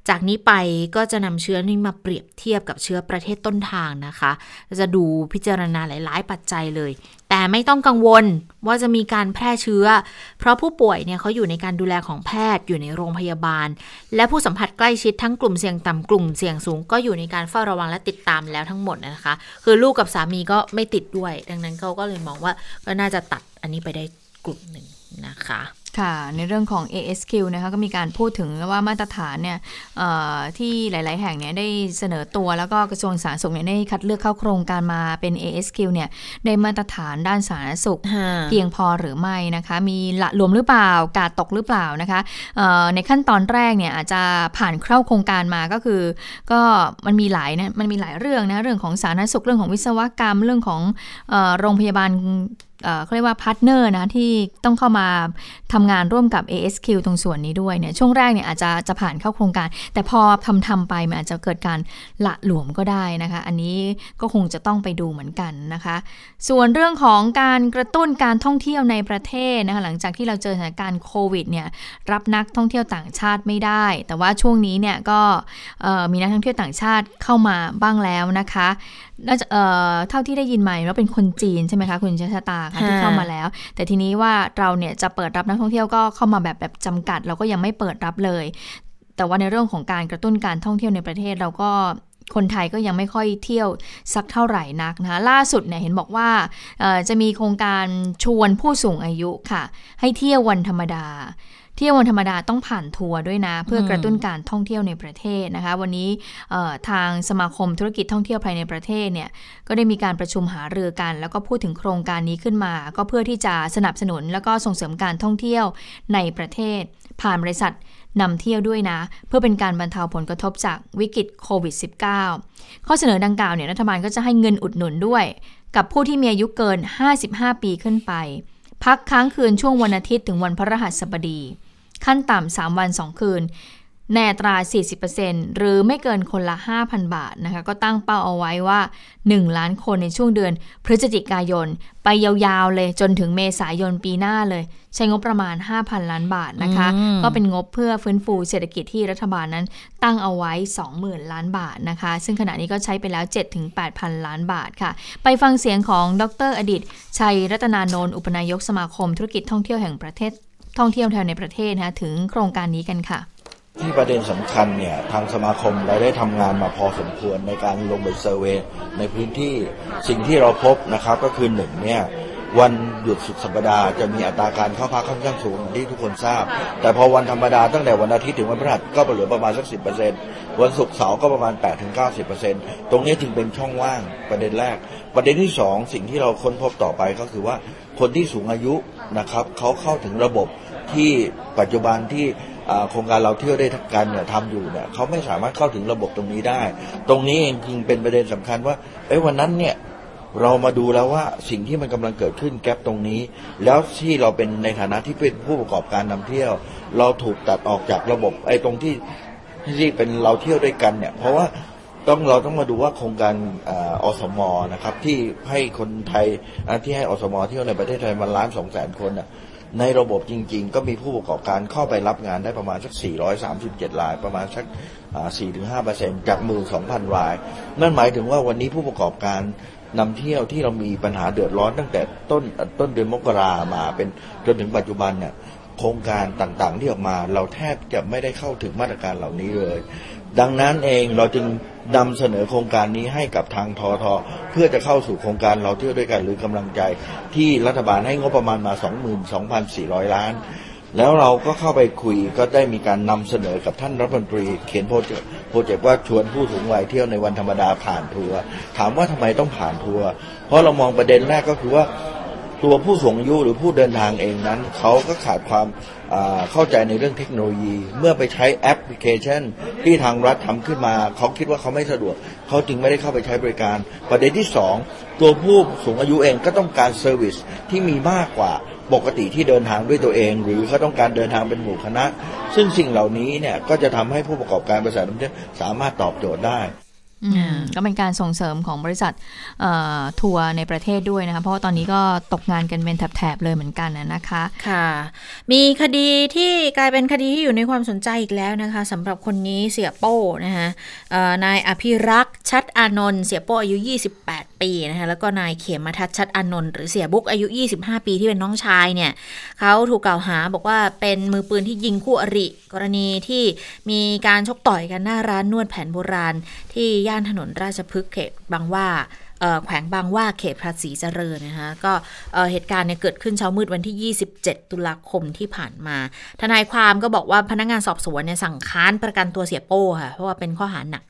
จากนี้ไปก็จะนำเชื้อนี้มาเปรียบเทียบกับเชื้อประเทศต้นทางนะคะ จะดูพิจารณาหลาย ๆ ปัจจัยเลย แต่ไม่ต้องกังวลว่าจะมีการแพร่เชื้อ เพราะผู้ป่วยเนี่ยเขาอยู่ในการดูแลของแพทย์อยู่ในโรงพยาบาล และผู้สัมผัสใกล้ชิดทั้งกลุ่มเสี่ยงต่ำกลุ่มเสี่ยงสูง ก็อยู่ในการเฝ้าระวังและติดตามแล้วทั้งหมดนะคะ คือลูกกับสามีก็ไม่ติดด้วย ดังนั้นเขาก็เลยมองว่าก็น่าจะตัดอันนี้ไปได้กลุ่มหนึ่งนะคะ ค่ะ ในเรื่องของ ASQ นะคะก็มีการพูดถึงว่ามาตรฐานเนี่ยเอ่อที่หลาย ๆ แห่งเนี่ยได้เสนอตัวแล้วก็กระทรวงสาธารณสุขเนี่ยได้คัดเลือกเข้าโครงการมาเป็น ASQ เนี่ยได้มาตรฐานด้านสาธารณสุข เพียงพอหรือไม่นะคะ มีละหลวมหรือเปล่า การ์ดตกหรือเปล่านะคะเอ่อในขั้นตอนแรกเนี่ยอาจจะผ่านเข้าโครงการมาก็คือ ก็มันมีหลายนะมันมีหลายเรื่องนะเรื่องของสาธารณสุขเรื่องของวิศวกรรมเรื่องของเออโรงพยาบาล เขาเรียกว่า partner นะที่ต้องเข้ามาทำงานร่วมกับ ASQ ตรงส่วนนี้ด้วยเนี่ยช่วงแรกเนี่ยอาจจะจะผ่านเข้าโครงการ แต่พอทำทำไปมันอาจจะเกิดการละหลวมก็ได้นะคะ อันนี้ก็คงจะต้องไปดูเหมือนกันนะคะ ส่วนเรื่องของการกระตุ้นการท่องเที่ยวในประเทศนะคะหลังจากที่เราเจอสถานการณ์โควิดเนี่ยรับนักท่องเที่ยวต่างชาติไม่ได้ แต่ว่าช่วงนี้เนี่ยก็มีนักท่องเที่ยวต่างชาติเข้ามาบ้างแล้วนะคะ น่าจะเอ่อเท่าที่ได้ยินมาว่าเป็นคนจีนใช่ไหมคะคุณชะตาคะที่เข้ามาแล้ว แต่ทีนี้ว่าเราเนี่ยจะเปิดรับนักท่องเที่ยวก็เข้ามาแบบแบบจำกัด เราก็ยังไม่เปิดรับเลย แต่ว่าในเรื่องของการกระตุ้นการท่องเที่ยวในประเทศเราก็คนไทยก็ยังไม่ค่อยเที่ยวสักเท่าไหร่นักนะคะล่าสุดเนี่ยเห็นบอกว่าเอ่อจะมีโครงการชวนผู้สูงอายุค่ะ ให้เที่ยววันธรรมดา เที่ยววันธรรมดาต้องผ่านทัวร์ด้วยนะ เพื่อกระตุ้นการท่องเที่ยวในประเทศนะคะ วันนี้เอ่อทางสมาคมธุรกิจท่องเที่ยวภายในประเทศเนี่ยก็ได้มีการประชุมหารือกัน แล้วก็พูดถึงโครงการนี้ขึ้นมา ก็เพื่อที่จะสนับสนุน แล้วก็ส่งเสริมการท่องเที่ยวในประเทศ ผ่านบริษัทนำเที่ยวด้วยนะ เพื่อเป็นการบรรเทาผลกระทบจากวิกฤตโควิด -19 ข้อเสนอดังกล่าวเนี่ยรัฐบาลก็จะให้เงินอุดหนุนด้วย กับผู้ที่มีอายุเกิน 55 ปีขึ้นไป พักค้างคืนช่วงวันอาทิตย์ถึงวันพระรหัสบดี ขั้นต่ำ3วัน 2 คืน แนตรา 40%หรือไม่เกินคนละ 5,000 บาทนะคะ ก็ตั้งเป้าเอาไว้ว่า 1 ล้านคนในช่วงเดือนพฤศจิกายน ไปยาวๆเลยจนถึงเมษายนปีหน้าเลย ใช้งบประมาณ 5,000 ล้านบาทนะคะอืมก็เป็นงบเพื่อฟื้นฟูเศรษฐกิจที่รัฐบาลนั้น ตั้งเอาไว้ 20,000 ล้านบาทนะคะ ซึ่งขณะนี้ก็ใช้ไปแล้ว 7-8,000 ล้านบาทค่ะ ไปฟังเสียงของดรอดิตชัยรัตนานนท์อุปนายกสมาคมธุรกิจท่องเที่ยวแห่งประเทศท่องเที่ยวแถวในประเทศนะคะถึงโครงการนี้กันค่ะ ที่ประเด็นสำคัญเนี่ยทางสมาคมเราได้ทำงานมาพอสมควรในการลงไป survey ในพื้นที่สิ่งที่เราพบนะครับก็คือหนึ่งเนี่ยวันหยุดสุดสัปดาห์จะมีอัตราการเข้าพักค่อนข้างสูงที่ทุกคนทราบ แต่พอวันธรรมดาตั้งแต่วันอาทิตย์ถึงวันพฤหัสก็เหลือประมาณสักสิบเปอร์เซ็นต์วันศุกร์เสาร์ก็ประมาณแปดถึงเก้าสิบเปอร์เซ็นต์ตรงนี้จึงเป็นช่องว่างประเด็นแรก ประเด็นที่สองสิ่งที่เราค้นพบต่อไปก็คือว่าคนที่สูงอายุนะครับเขาเข้าถึงระบบที่ปัจจุบันที่ โครงการเราเที่ยวได้ทักกันเนี่ยทำอยู่เนี่ยเขาไม่สามารถเข้าถึงระบบตรงนี้ได้ ตรงนี้เองจึงเป็นประเด็นสำคัญว่าเอ้ยวันนั้นเนี่ยเรามาดูแล้วว่าสิ่งที่มันกำลังเกิดขึ้นแกลบตรงนี้ แล้วที่เราเป็นในฐานะที่เป็นผู้ประกอบการนำเที่ยว เราถูกตัดออกจากระบบไอ้ตรงที่ที่เป็นเราเที่ยวด้วยกันเนี่ย เพราะว่าต้องเราต้องมาดูว่าโครงการอสมนะครับที่ให้คนไทยที่ให้อสมเที่ยวในประเทศไทยมันล้านสองแสนคนน่ะ ในระบบจริง ๆ ก็มีผู้ประกอบการเข้าไปรับงานได้ประมาณสัก 437ราย ประมาณสัก 4-5%จากมือ2,000 ราย นั่นหมายถึงว่าวันนี้ผู้ประกอบการนำเที่ยวที่เรามีปัญหาเดือดร้อนตั้งแต่ต้นต้นเดือนมกรามาเป็นจนถึงปัจจุบันเนี่ยโครงการต่างๆที่ออกมา เราแทบจะไม่ได้เข้าถึงมาตรการเหล่านี้เลย ดังนั้นเองเราจึงนำเสนอโครงการนี้ให้กับทางทอทอเพื่อจะเข้าสู่โครงการเราเที่ยวด้วยกันหรือกำลังใจ ที่รัฐบาลให้งบประมาณมา 22,400 ล้าน แล้วเราก็เข้าไปคุยก็ได้มีการนำเสนอกับท่านรัฐมนตรี เขียน project project ว่าชวนผู้สูงวัยเที่ยวในวันธรรมดาผ่านทัวร์ถามว่าทำไมต้องผ่านทัวร์เพราะเรามองประเด็นแรกก็คือว่า ตัวผู้สูงอายุหรือผู้เดินทางเองนั้น เขาก็ขาดความเข้าใจในเรื่องเทคโนโลยี เมื่อไปใช้แอปพลิเคชัน ที่ทางรัฐทำขึ้นมา เขาคิดว่าเขาไม่สะดวก เขาจึงไม่ได้เข้าไปใช้บริการ ประเด็นที่สองตัวผู้สูงอายุเองก็ต้องการ service ที่มีมากกว่าปกติที่เดินทางด้วยตัวเอง หรือเขาต้องการเดินทางเป็นหมู่คณะ ซึ่งสิ่งเหล่านี้เนี่ยก็จะทำให้ผู้ประกอบการบริษัทท่องเที่ยวสามารถตอบโจทย์ได้ ก็เป็นการส่งเสริมของบริษัทเอ่อทัวร์ในประเทศด้วยนะคะเพราะว่าตอนนี้ก็ตกงานกันเป็นแถบๆเลยเหมือนกันนะนะคะค่ะ มีคดีที่กลายเป็นคดีที่อยู่ในความสนใจอีกแล้วนะคะสำหรับคนนี้เสียโป้นะคะเอ่อนายอภิรักษ์ชัดอานนท์เสียโป้อายุ 28 ปีนะคะแล้วก็นายเขมทัศชัดอนนท์หรือเสียบุ๊กอายุ 25 ปีที่เป็นน้องชายเนี่ยเขาถูกกล่าวหาบอกว่าเป็นมือปืนที่ยิงคู่อริ กรณีที่มีการชกต่อยกันหน้าร้านนวดแผนโบราณ ที่ย่านถนนราชพฤกษ์เขตบางว่า แขวงบางว่าเขตภาษีเจริญนะคะก็เหตุการณ์เนี่ยเกิดขึ้นเช้ามืดวันที่ 27 ตุลาคมที่ผ่านมา ทนายความก็บอกว่าพนักงานสอบสวนเนี่ยสั่งค้านประกันตัวเสียโป้ค่ะเพราะว่าเป็นข้อหาหนัก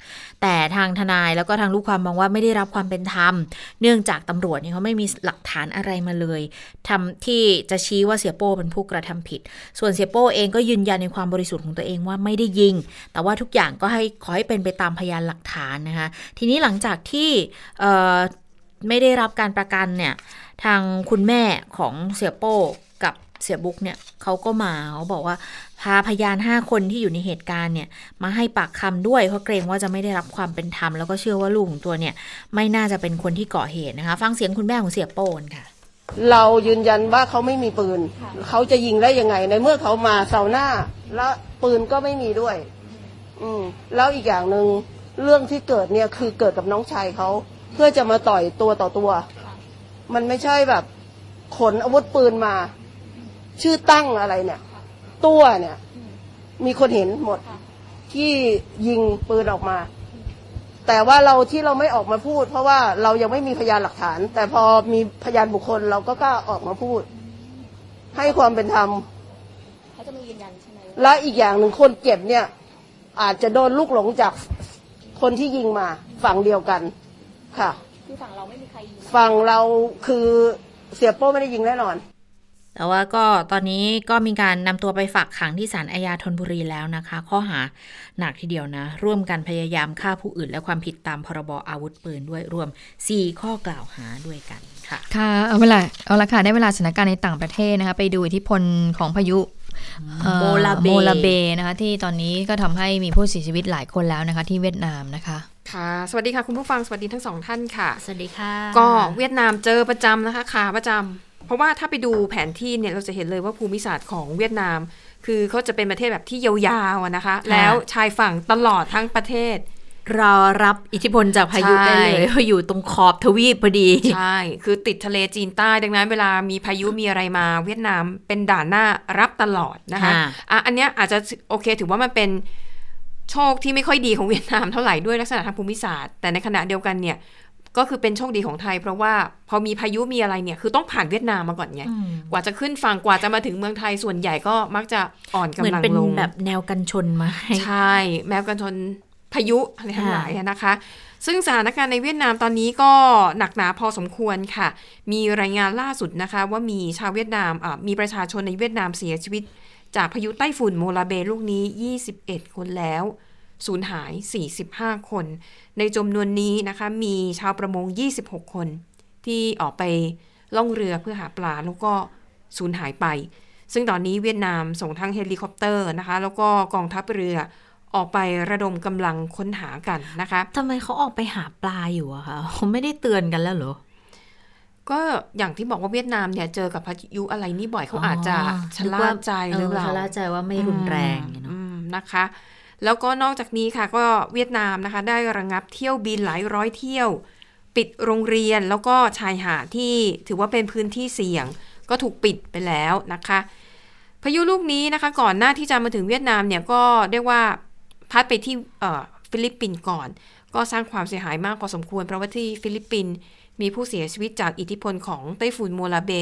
แต่ทางทนายแล้วก็ทางลูกความมองว่าไม่ได้รับความเป็นธรรม เนื่องจากตำรวจเนี่ยเขาไม่มีหลักฐานอะไรมาเลยทำที่จะชี้ว่าเสียโป้เป็นผู้กระทำผิด ส่วนเสียโป้เองก็ยืนยันในความบริสุทธิ์ของตัวเองว่าไม่ได้ยิง แต่ว่าทุกอย่างก็ให้ขอให้เป็นไปตามพยานหลักฐานนะคะทีนี้หลังจากที่ ไม่ได้รับการประกันเนี่ย ทางคุณแม่ของเสียโป้กับเสียบุ๊กเนี่ยเขาก็มาเขาบอกว่าพาพยาน5คนที่อยู่ในเหตุการณ์เนี่ย มาให้ปากคำด้วยเพราะเกรงว่าจะไม่ได้รับความเป็นธรรมแล้วก็เชื่อว่าลูกของตัวเนี่ย ไม่น่าจะเป็นคนที่ก่อเหตุนะคะ ฟังเสียงคุณแม่ของเสียโป้นค่ะ เรายืนยันว่าเขาไม่มีปืน เขาจะยิงได้ยังไงในเมื่อเขามาเสาหน้า แล้วปืนก็ไม่มีด้วย อืมแล้วอีกอย่างหนึ่งเรื่องที่เกิดเนี่ยคือเกิดกับน้องชายเขา พื่อจะมาต่อยตัวต่อตัว มันไม่ใช่แบบ ขนอาวุธปืนมา ชื่อตั้งอะไรเนี่ย ตัวเนี่ย มีคนเห็นหมดที่ยิงปืนออกมา แต่ว่าเราที่เราไม่ออกมาพูด เพราะว่าเรายังไม่มีพยานหลักฐาน แต่พอมีพยานบุคคลเราก็กล้าออกมาพูด ให้ความเป็นธรรมเขาจะมียืนยันใช่ไหมและอีกอย่างหนึ่งคนเจ็บเนี่ย อาจจะโดนลูกหลงจากคนที่ยิงมาฝั่งเดียวกัน ค่ะ คือฝั่งเราไม่มีใครยิงฝั่งเราคือเสียโป้ไม่ได้ยิงแน่นอน แต่ว่าก็ตอนนี้ก็มีการนำตัวไปฝากขังที่ศาลอาญาธนบุรีแล้วนะคะ ข้อหาหนักทีเดียวนะ ร่วมกันพยายามฆ่าผู้อื่น และความผิดตามพรบอาวุธปืนด้วยรวม 4 ข้อกล่าวหาด้วยกันค่ะ ค่ะ เอาเวลาเอาละค่ะได้เวลาสถานการณ์ในต่างประเทศนะคะไปดูอิทธิพลของพายุเอ่อโมลาเบโมลาเบนะคะที่ตอนนี้ก็ทำให้มีผู้เสียชีวิตหลายคนแล้วนะคะ ที่เวียดนามนะคะ ค่ะ สวัสดีค่ะคุณผู้ฟัง สวัสดีทั้งสองท่านค่ะ สวัสดีค่ะ ก็เวียดนามเจอประจำนะคะขาประจำเพราะว่าถ้าไปดูแผนที่เนี่ยเราจะเห็นเลยว่าภูมิศาสตร์ของเวียดนาม คือเขาจะเป็นประเทศแบบที่ยาวๆอะนะคะ แล้วชายฝั่งตลอดทั้งประเทศรอรับอิทธิพลจากพายุใช่ได้เลยเพราะอยู่ตรงขอบทวีปพอดี ใช่ คือติดทะเลจีนใต้ดังนั้นเวลามีพายุมีอะไรมา เวียดนามเป็นด่านหน้ารับตลอดนะคะค่ะอะอันเนี้ยอาจจะโอเคถือว่ามันเป็น โชคที่ไม่ค่อยดีของเวียดนามเท่าไหร่ด้วยลักษณะทางภูมิศาสตร์ แต่ในขณะเดียวกันเนี่ยก็คือเป็นโชคดีของไทย เพราะว่าพอมีพายุมีอะไรเนี่ยคือต้องผ่านเวียดนามมาก่อนไงอืมกว่าจะขึ้นฝั่งกว่าจะมาถึงเมืองไทยส่วนใหญ่ก็มักจะอ่อนเหมือนกำลังเป็นลงแบบแนวกันชนมาให้ใช่แม้กันชนพายุอะไรทั้งหลายอะนะคะ ซึ่งสถานการณ์ในเวียดนามตอนนี้ก็หนักหนาพอสมควรค่ะ มีรายงานล่าสุดนะคะ ว่ามีชาวเวียดนามอะมีประชาชนในเวียดนามเสียชีวิต จากพายุไต้ฝุ่นโมลาเบลูกนี้ 21 คนแล้วสูญหาย 45 คน ในจำนวนนี้นะคะ มีชาวประมง 26 คน ที่ออกไปล่องเรือเพื่อหาปลาแล้วก็สูญหายไป ซึ่งตอนนี้เวียดนามส่งทั้งเฮลิคอปเตอร์นะคะ แล้วก็กองทัพเรือออกไประดมกำลังค้นหากันนะคะทำไมเขาออกไปหาปลาอยู่อะคะเขาไม่ได้เตือนกันแล้วเหรอ ก็อย่างที่บอกว่าเวียดนามเนี่ยเจอกับพายุอะไรนี่บ่อยเขาอาจจะชะล่าใจหรือเปล่าชะล่าใจว่าไม่รุนแรงเนอะอืมนะคะ แล้วก็นอกจากนี้ค่ะก็เวียดนามนะคะ ได้ระงับเที่ยวบินหลายร้อยเที่ยว ปิดโรงเรียนแล้วก็ชายหาดที่ถือว่าเป็นพื้นที่เสี่ยง ก็ถูกปิดไปแล้วนะคะพายุลูกนี้นะคะ ก่อนหน้าที่จะมาถึงเวียดนามเนี่ยก็เรียกว่าพัดไปที่เอ่อฟิลิปปินส์ก่อน ก็สร้างความเสียหายมากพอสมควรเพราะว่าที่ฟิลิปปินส์ มีผู้เสียชีวิตจากอิทธิพลของไต้ฝุ่นโมลาเบ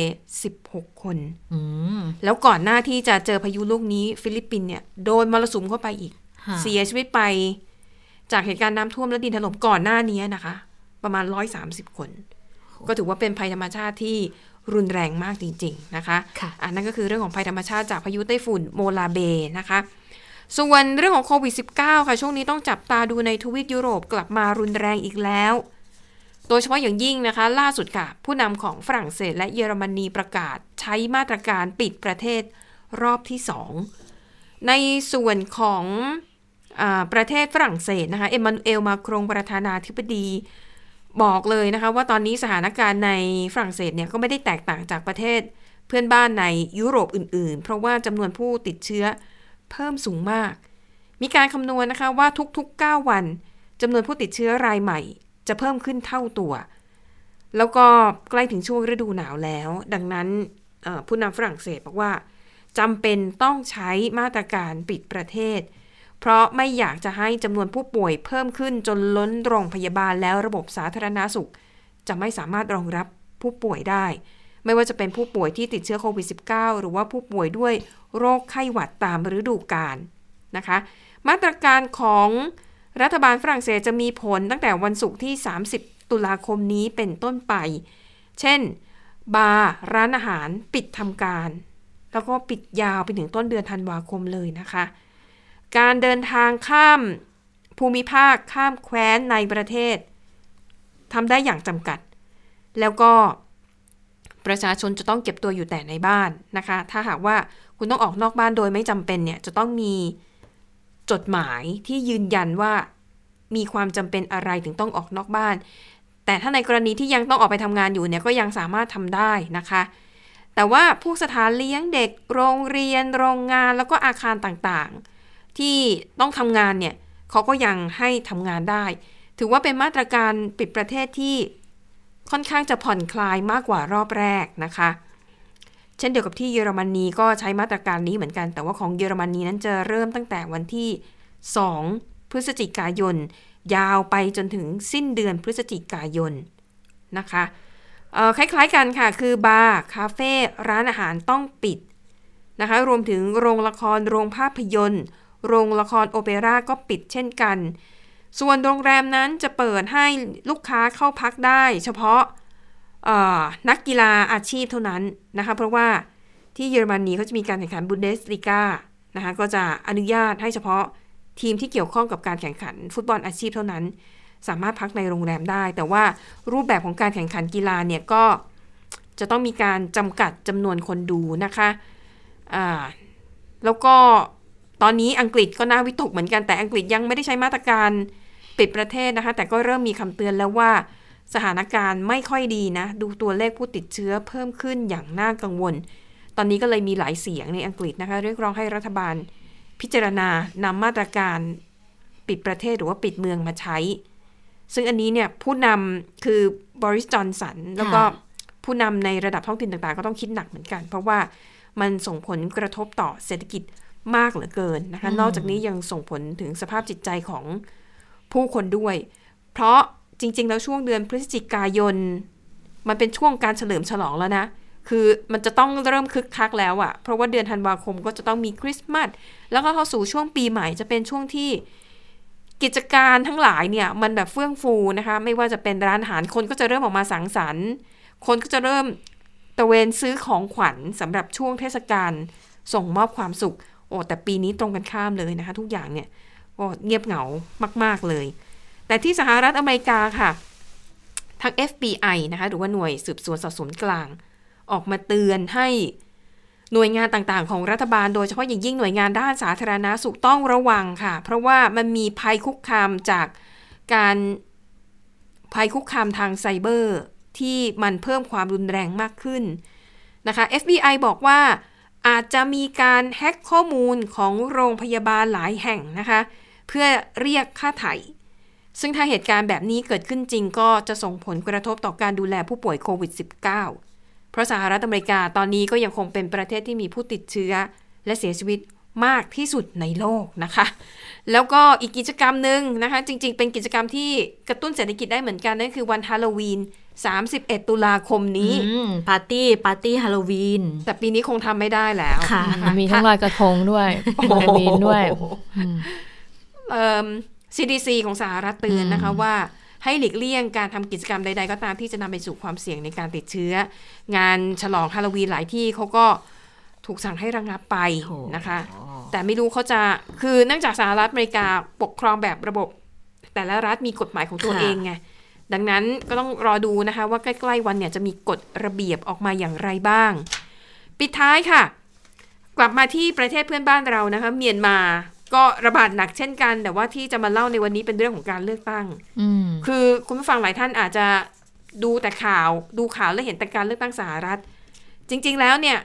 16 คนอืมแล้วก่อนหน้าที่จะเจอพายุลูกนี้ ฟิลิปปินส์เนี่ยโดนมรสุมเข้าไปอีกค่ะเสียชีวิตไป จากเหตุการณ์น้ำท่วมและดินถล่มก่อนหน้านี้นะคะ ประมาณ 130 คน ก็ถือว่าเป็นภัยธรรมชาติที่รุนแรงมากจริง ๆ นะคะค่ะอันนั้นก็คือเรื่องของภัยธรรมชาติจากพายุไต้ฝุ่นโมลาเบนะคะ ส่วนเรื่องของโควิด -19 ค่ะ ช่วงนี้ต้องจับตาดูในทวีปยุโรปกลับมารุนแรงอีกแล้ว โดยเฉพาะอย่างยิ่งนะคะ ล่าสุดค่ะ ผู้นำของฝรั่งเศสและเยอรมนีประกาศใช้มาตรการปิดประเทศรอบที่ 2 ในส่วนของอประเทศฝรั่งเศสนะคะเอ็มมานูเอลมาครงประธานาธิบดีบอกเลยนะคะว่าตอนนี้สถานการณ์ในฝรั่งเศสเนี่ยก็ไม่ได้แตกต่างจากประเทศเพื่อนบ้านในยุโรปอื่น ๆ เพราะว่าจำนวนผู้ติดเชื้อเพิ่มสูงมาก มีการคำนวณนะคะว่าทุกๆ 9 วันจำนวนผู้ติดเชื้อรายใหม่ จะเพิ่มขึ้นเท่าตัว แล้วก็ใกล้ถึงช่วงฤดูหนาวแล้ว ดังนั้นผู้นำฝรั่งเศสบอกว่าจำเป็นต้องใช้มาตรการปิดประเทศ เพราะไม่อยากจะให้จำนวนผู้ป่วยเพิ่มขึ้นจนล้นโรงพยาบาลแล้วระบบสาธารณาสุข จะไม่สามารถรองรับผู้ป่วยได้ ไม่ว่าจะเป็นผู้ป่วยที่ติดเชื้อโควิด -19 หรือว่าผู้ป่วยด้วยโรคไข้หวัดตามฤดูกาลนะคะ มาตรการของ รัฐบาลฝรั่งเศสจะมีผลตั้งแต่วันศุกร์ที่ 30 ตุลาคมนี้เป็นต้นไป เช่น บาร์ร้านอาหารปิดทำการ แล้วก็ปิดยาวไปถึงต้นเดือนธันวาคมเลยนะคะ การเดินทางข้ามภูมิภาคข้ามแคว้นในประเทศทำได้อย่างจำกัด แล้วก็ประชาชนจะต้องเก็บตัวอยู่แต่ในบ้านนะคะ ถ้าหากว่าคุณต้องออกนอกบ้านโดยไม่จำเป็นเนี่ยจะต้องมี จดหมายที่ยืนยันว่ามีความจำเป็นอะไรถึงต้องออกนอกบ้าน แต่ถ้าในกรณีที่ยังต้องออกไปทำงานอยู่เนี่ยก็ยังสามารถทำได้นะคะ แต่ว่าพวกสถานเลี้ยงเด็ก โรงเรียน โรงงานแล้วก็อาคารต่างๆ ที่ต้องทำงานเนี่ยเขาก็ยังให้ทำงานได้ ถือว่าเป็นมาตรการปิดประเทศที่ค่อนข้างจะผ่อนคลายมากกว่ารอบแรกนะคะ เช่นเดียวกับที่เยอรมนีก็ใช้มาตรการนี้เหมือนกัน แต่ว่าของเยอรมนีนั้นจะเริ่มตั้งแต่วันที่ 2 พฤศจิกายน ยาวไปจนถึงสิ้นเดือนพฤศจิกายนนะคะคล้ายๆกันค่ะ คือบาร์ คาเฟ่ ร้านอาหารต้องปิดนะคะ รวมถึงโรงละคร โรงภาพยนตร์ โรงละครโอเปร่าก็ปิดเช่นกัน ส่วนโรงแรมนั้นจะเปิดให้ลูกค้าเข้าพักได้ เฉพาะ นักกีฬาอาชีพเท่านั้นนะคะ เพราะว่าที่เยอรมนีเขาจะมีการแข่งขันบุนเดสลีกานะคะก็จะอนุญาตให้เฉพาะทีมที่เกี่ยวข้องกับการแข่งขัน ฟุตบอลอาชีพเท่านั้น สามารถพักในโรงแรมได้ แต่ว่ารูปแบบของการแข่งขันกีฬาเนี่ยก็จะต้องมีการจำกัดจำนวนคนดูนะคะอ่าแล้วก็ตอนนี้อังกฤษก็น่าวิตกเหมือนกันแต่อังกฤษยังไม่ได้ใช้มาตรการปิดประเทศนะคะ แต่ก็เริ่มมีคำเตือนแล้วว่า สถานการณ์ไม่ค่อยดีนะ ดูตัวเลขผู้ติดเชื้อเพิ่มขึ้นอย่างน่ากังวล ตอนนี้ก็เลยมีหลายเสียงในอังกฤษนะคะ เรียกร้องให้รัฐบาล พิจารณานำมาตรการปิดประเทศหรือว่าปิดเมืองมาใช้ ซึ่งอันนี้เนี่ยผู้นำคือบริสจอนสันแล้วก็ผู้นำในระดับท้องถิ่นต่างๆ ก็ต้องคิดหนักเหมือนกัน เพราะว่ามันส่งผลกระทบต่อเศรษฐกิจมากเหลือเกินนะคะ นอกจากนี้ยังส่งผลถึงสภาพจิตใจของผู้คนด้วย เพราะ จริง ๆ แล้วช่วงเดือนพฤศจิกายน มันเป็นช่วงการเฉลิมฉลองแล้วนะ คือมันจะต้องเริ่มคึกคักแล้วอะเพราะว่าเดือนธันวาคมก็จะต้องมีคริสต์มาสแล้วก็เข้าสู่ช่วงปีใหม่จะเป็นช่วงที่กิจการทั้งหลายเนี่ยมันแบบเฟื่องฟูนะคะ ไม่ว่าจะเป็นร้านอาหารคนก็จะเริ่มออกมาสังสรรค์ คนก็จะเริ่มตะเวนซื้อของขวัญสำหรับช่วงเทศกาลส่งมอบความสุข โอ้แต่ปีนี้ตรงกันข้ามเลยนะคะ ทุกอย่างเนี่ยก็เงียบเหงามาก ๆเลย แต่ที่สหรัฐอเมริกาค่ะ ทาง FBI นะคะ หรือว่าหน่วยสืบสวนสอบสวนกลาง ออกมาเตือนให้หน่วยงานต่างๆ ของรัฐบาล โดยเฉพาะอย่างยิ่งหน่วยงานด้านสาธารณาสุขต้องระวังค่ะ เพราะว่ามันมีภัยคุกคามจากการภัยคุกคามทางไซเบอร์ที่มันเพิ่มความรุนแรงมากขึ้นนะคะ FBI บอกว่าอาจจะมีการแฮ็กข้อมูลของโรงพยาบาลหลายแห่งนะคะ เพื่อเรียกค่าไถ่ ซึ่งถ้าเหตุการณ์แบบนี้เกิดขึ้นจริงก็จะส่งผลกระทบต่อการดูแลผู้ป่วยโควิด -19 เพราะสหรัฐอเมริกาตอนนี้ก็ยังคงเป็นประเทศที่มีผู้ติดเชื้อ และเสียชีวิตมากที่สุดในโลกนะคะ แล้วก็อีกกิจกรรมหนึ่งนะคะ จริง ๆ เป็นกิจกรรมที่กระตุ้นเศรษฐกิจได้เหมือนกัน นั่นคือวันฮาโลวีน 31 ตุลาคมนี้อืมปาร์ตี้ปาร์ตี้ฮาโลวีน แต่ปีนี้คงทำไม่ได้แล้วค่ะนะคะมีทั้งลอยกระทงด้วยฮาโลวีนด้วยอืมเอิ่ม CDC ของสหรัฐเตือนนะคะว่าให้หลีกเลี่ยงการทำกิจกรรมใด ๆ ก็ตามที่จะนำไปสู่ความเสี่ยงในการติดเชื้อ งานฉลองฮาโลวีนหลายที่เขาก็ถูกสั่งให้ระงับไปนะคะ แต่ไม่รู้เขาจะคือเนื่องจากสหรัฐอเมริกาปกครองแบบระบบ แต่ละรัฐมีกฎหมายของตัวค่ะเองไงดังนั้นก็ต้องรอดูนะคะ ว่าใกล้ๆวันเนี่ยจะมีกฎระเบียบออกมาอย่างไรบ้าง ปิดท้ายค่ะ กลับมาที่ประเทศเพื่อนบ้านเรานะคะ เมียนมา ก็ระบาดหนักเช่นกัน แต่ว่าที่จะมาเล่าในวันนี้เป็นเรื่องของการเลือกตั้งอืมคือคุณผู้ฟังหลายท่านอาจจะดูแต่ข่าว ดูข่าวแล้วเห็นแต่การเลือกตั้งสหรัฐ จริง ๆ แล้วเนี่ย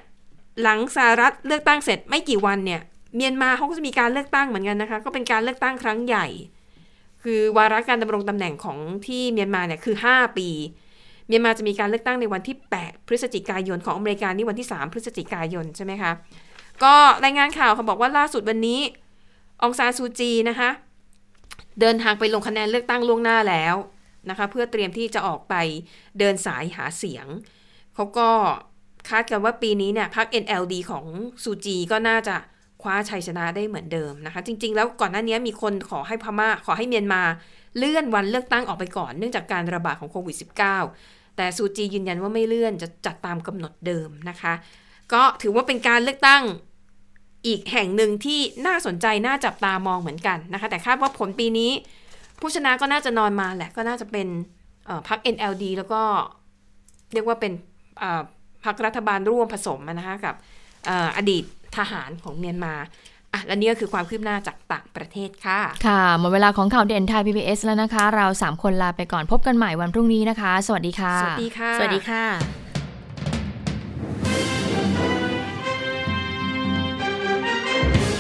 หลังสหรัฐเลือกตั้งเสร็จไม่กี่วันเนี่ย เมียนมาเขาก็จะมีการเลือกตั้งเหมือนกันนะคะ ก็เป็นการเลือกตั้งครั้งใหญ่ คือวาระการดำรงตำแหน่งของที่เมียนมาเนี่ยคือ 5 ปี เมียนมาจะมีการเลือกตั้งในวันที่ 8 พฤศจิกายนของอเมริกานี่วันที่ 3 พฤศจิกายนใช่ไหมคะ ก็รายงานข่าวเขาบอกว่าล่าสุดวันนี้ องซานซูจีนะคะเดินทางไปลงคะแนนเลือกตั้งล่วงหน้าแล้วนะคะเพื่อเตรียมที่จะออกไปเดินสายหาเสียง เขาก็คาดกันว่าปีนี้เนี่ยพรรค NLD ของซูจีก็น่าจะคว้าชัยชนะได้เหมือนเดิมนะคะ จริง ๆ แล้วก่อนหน้านี้มีคนขอให้พม่าขอให้เมียนมาเลื่อนวันเลือกตั้งออกไปก่อนเนื่องจากการระบาดของโควิด -19 แต่ซูจียืนยันว่าไม่เลื่อนจะจัดตามกำหนดเดิมนะคะ ก็ถือว่าเป็นการเลือกตั้ง อีกแห่งหนึ่งที่น่าสนใจน่าจับตามองเหมือนกันนะคะ แต่คาดว่าผลปีนี้ ผู้ชนะก็น่าจะนอนมาแหละ ก็น่าจะเป็นเอ่อพรรค NLD แล้วก็เรียกว่าเป็นเอ่อพรรครัฐบาลร่วมผสมอะนะคะกับเอ่ออดีตทหารของเมียนมาอะและนี่ก็คือความคืบหน้าจากต่างประเทศค่ะ ค่ะหมดเวลาของข่าวเด่นไทย PBS แล้วนะคะ เรา 3 คนลาไปก่อนพบกันใหม่วันพรุ่งนี้นะคะ สวัสดีค่ะ สวัสดีค่ะ สวัสดีค่ะ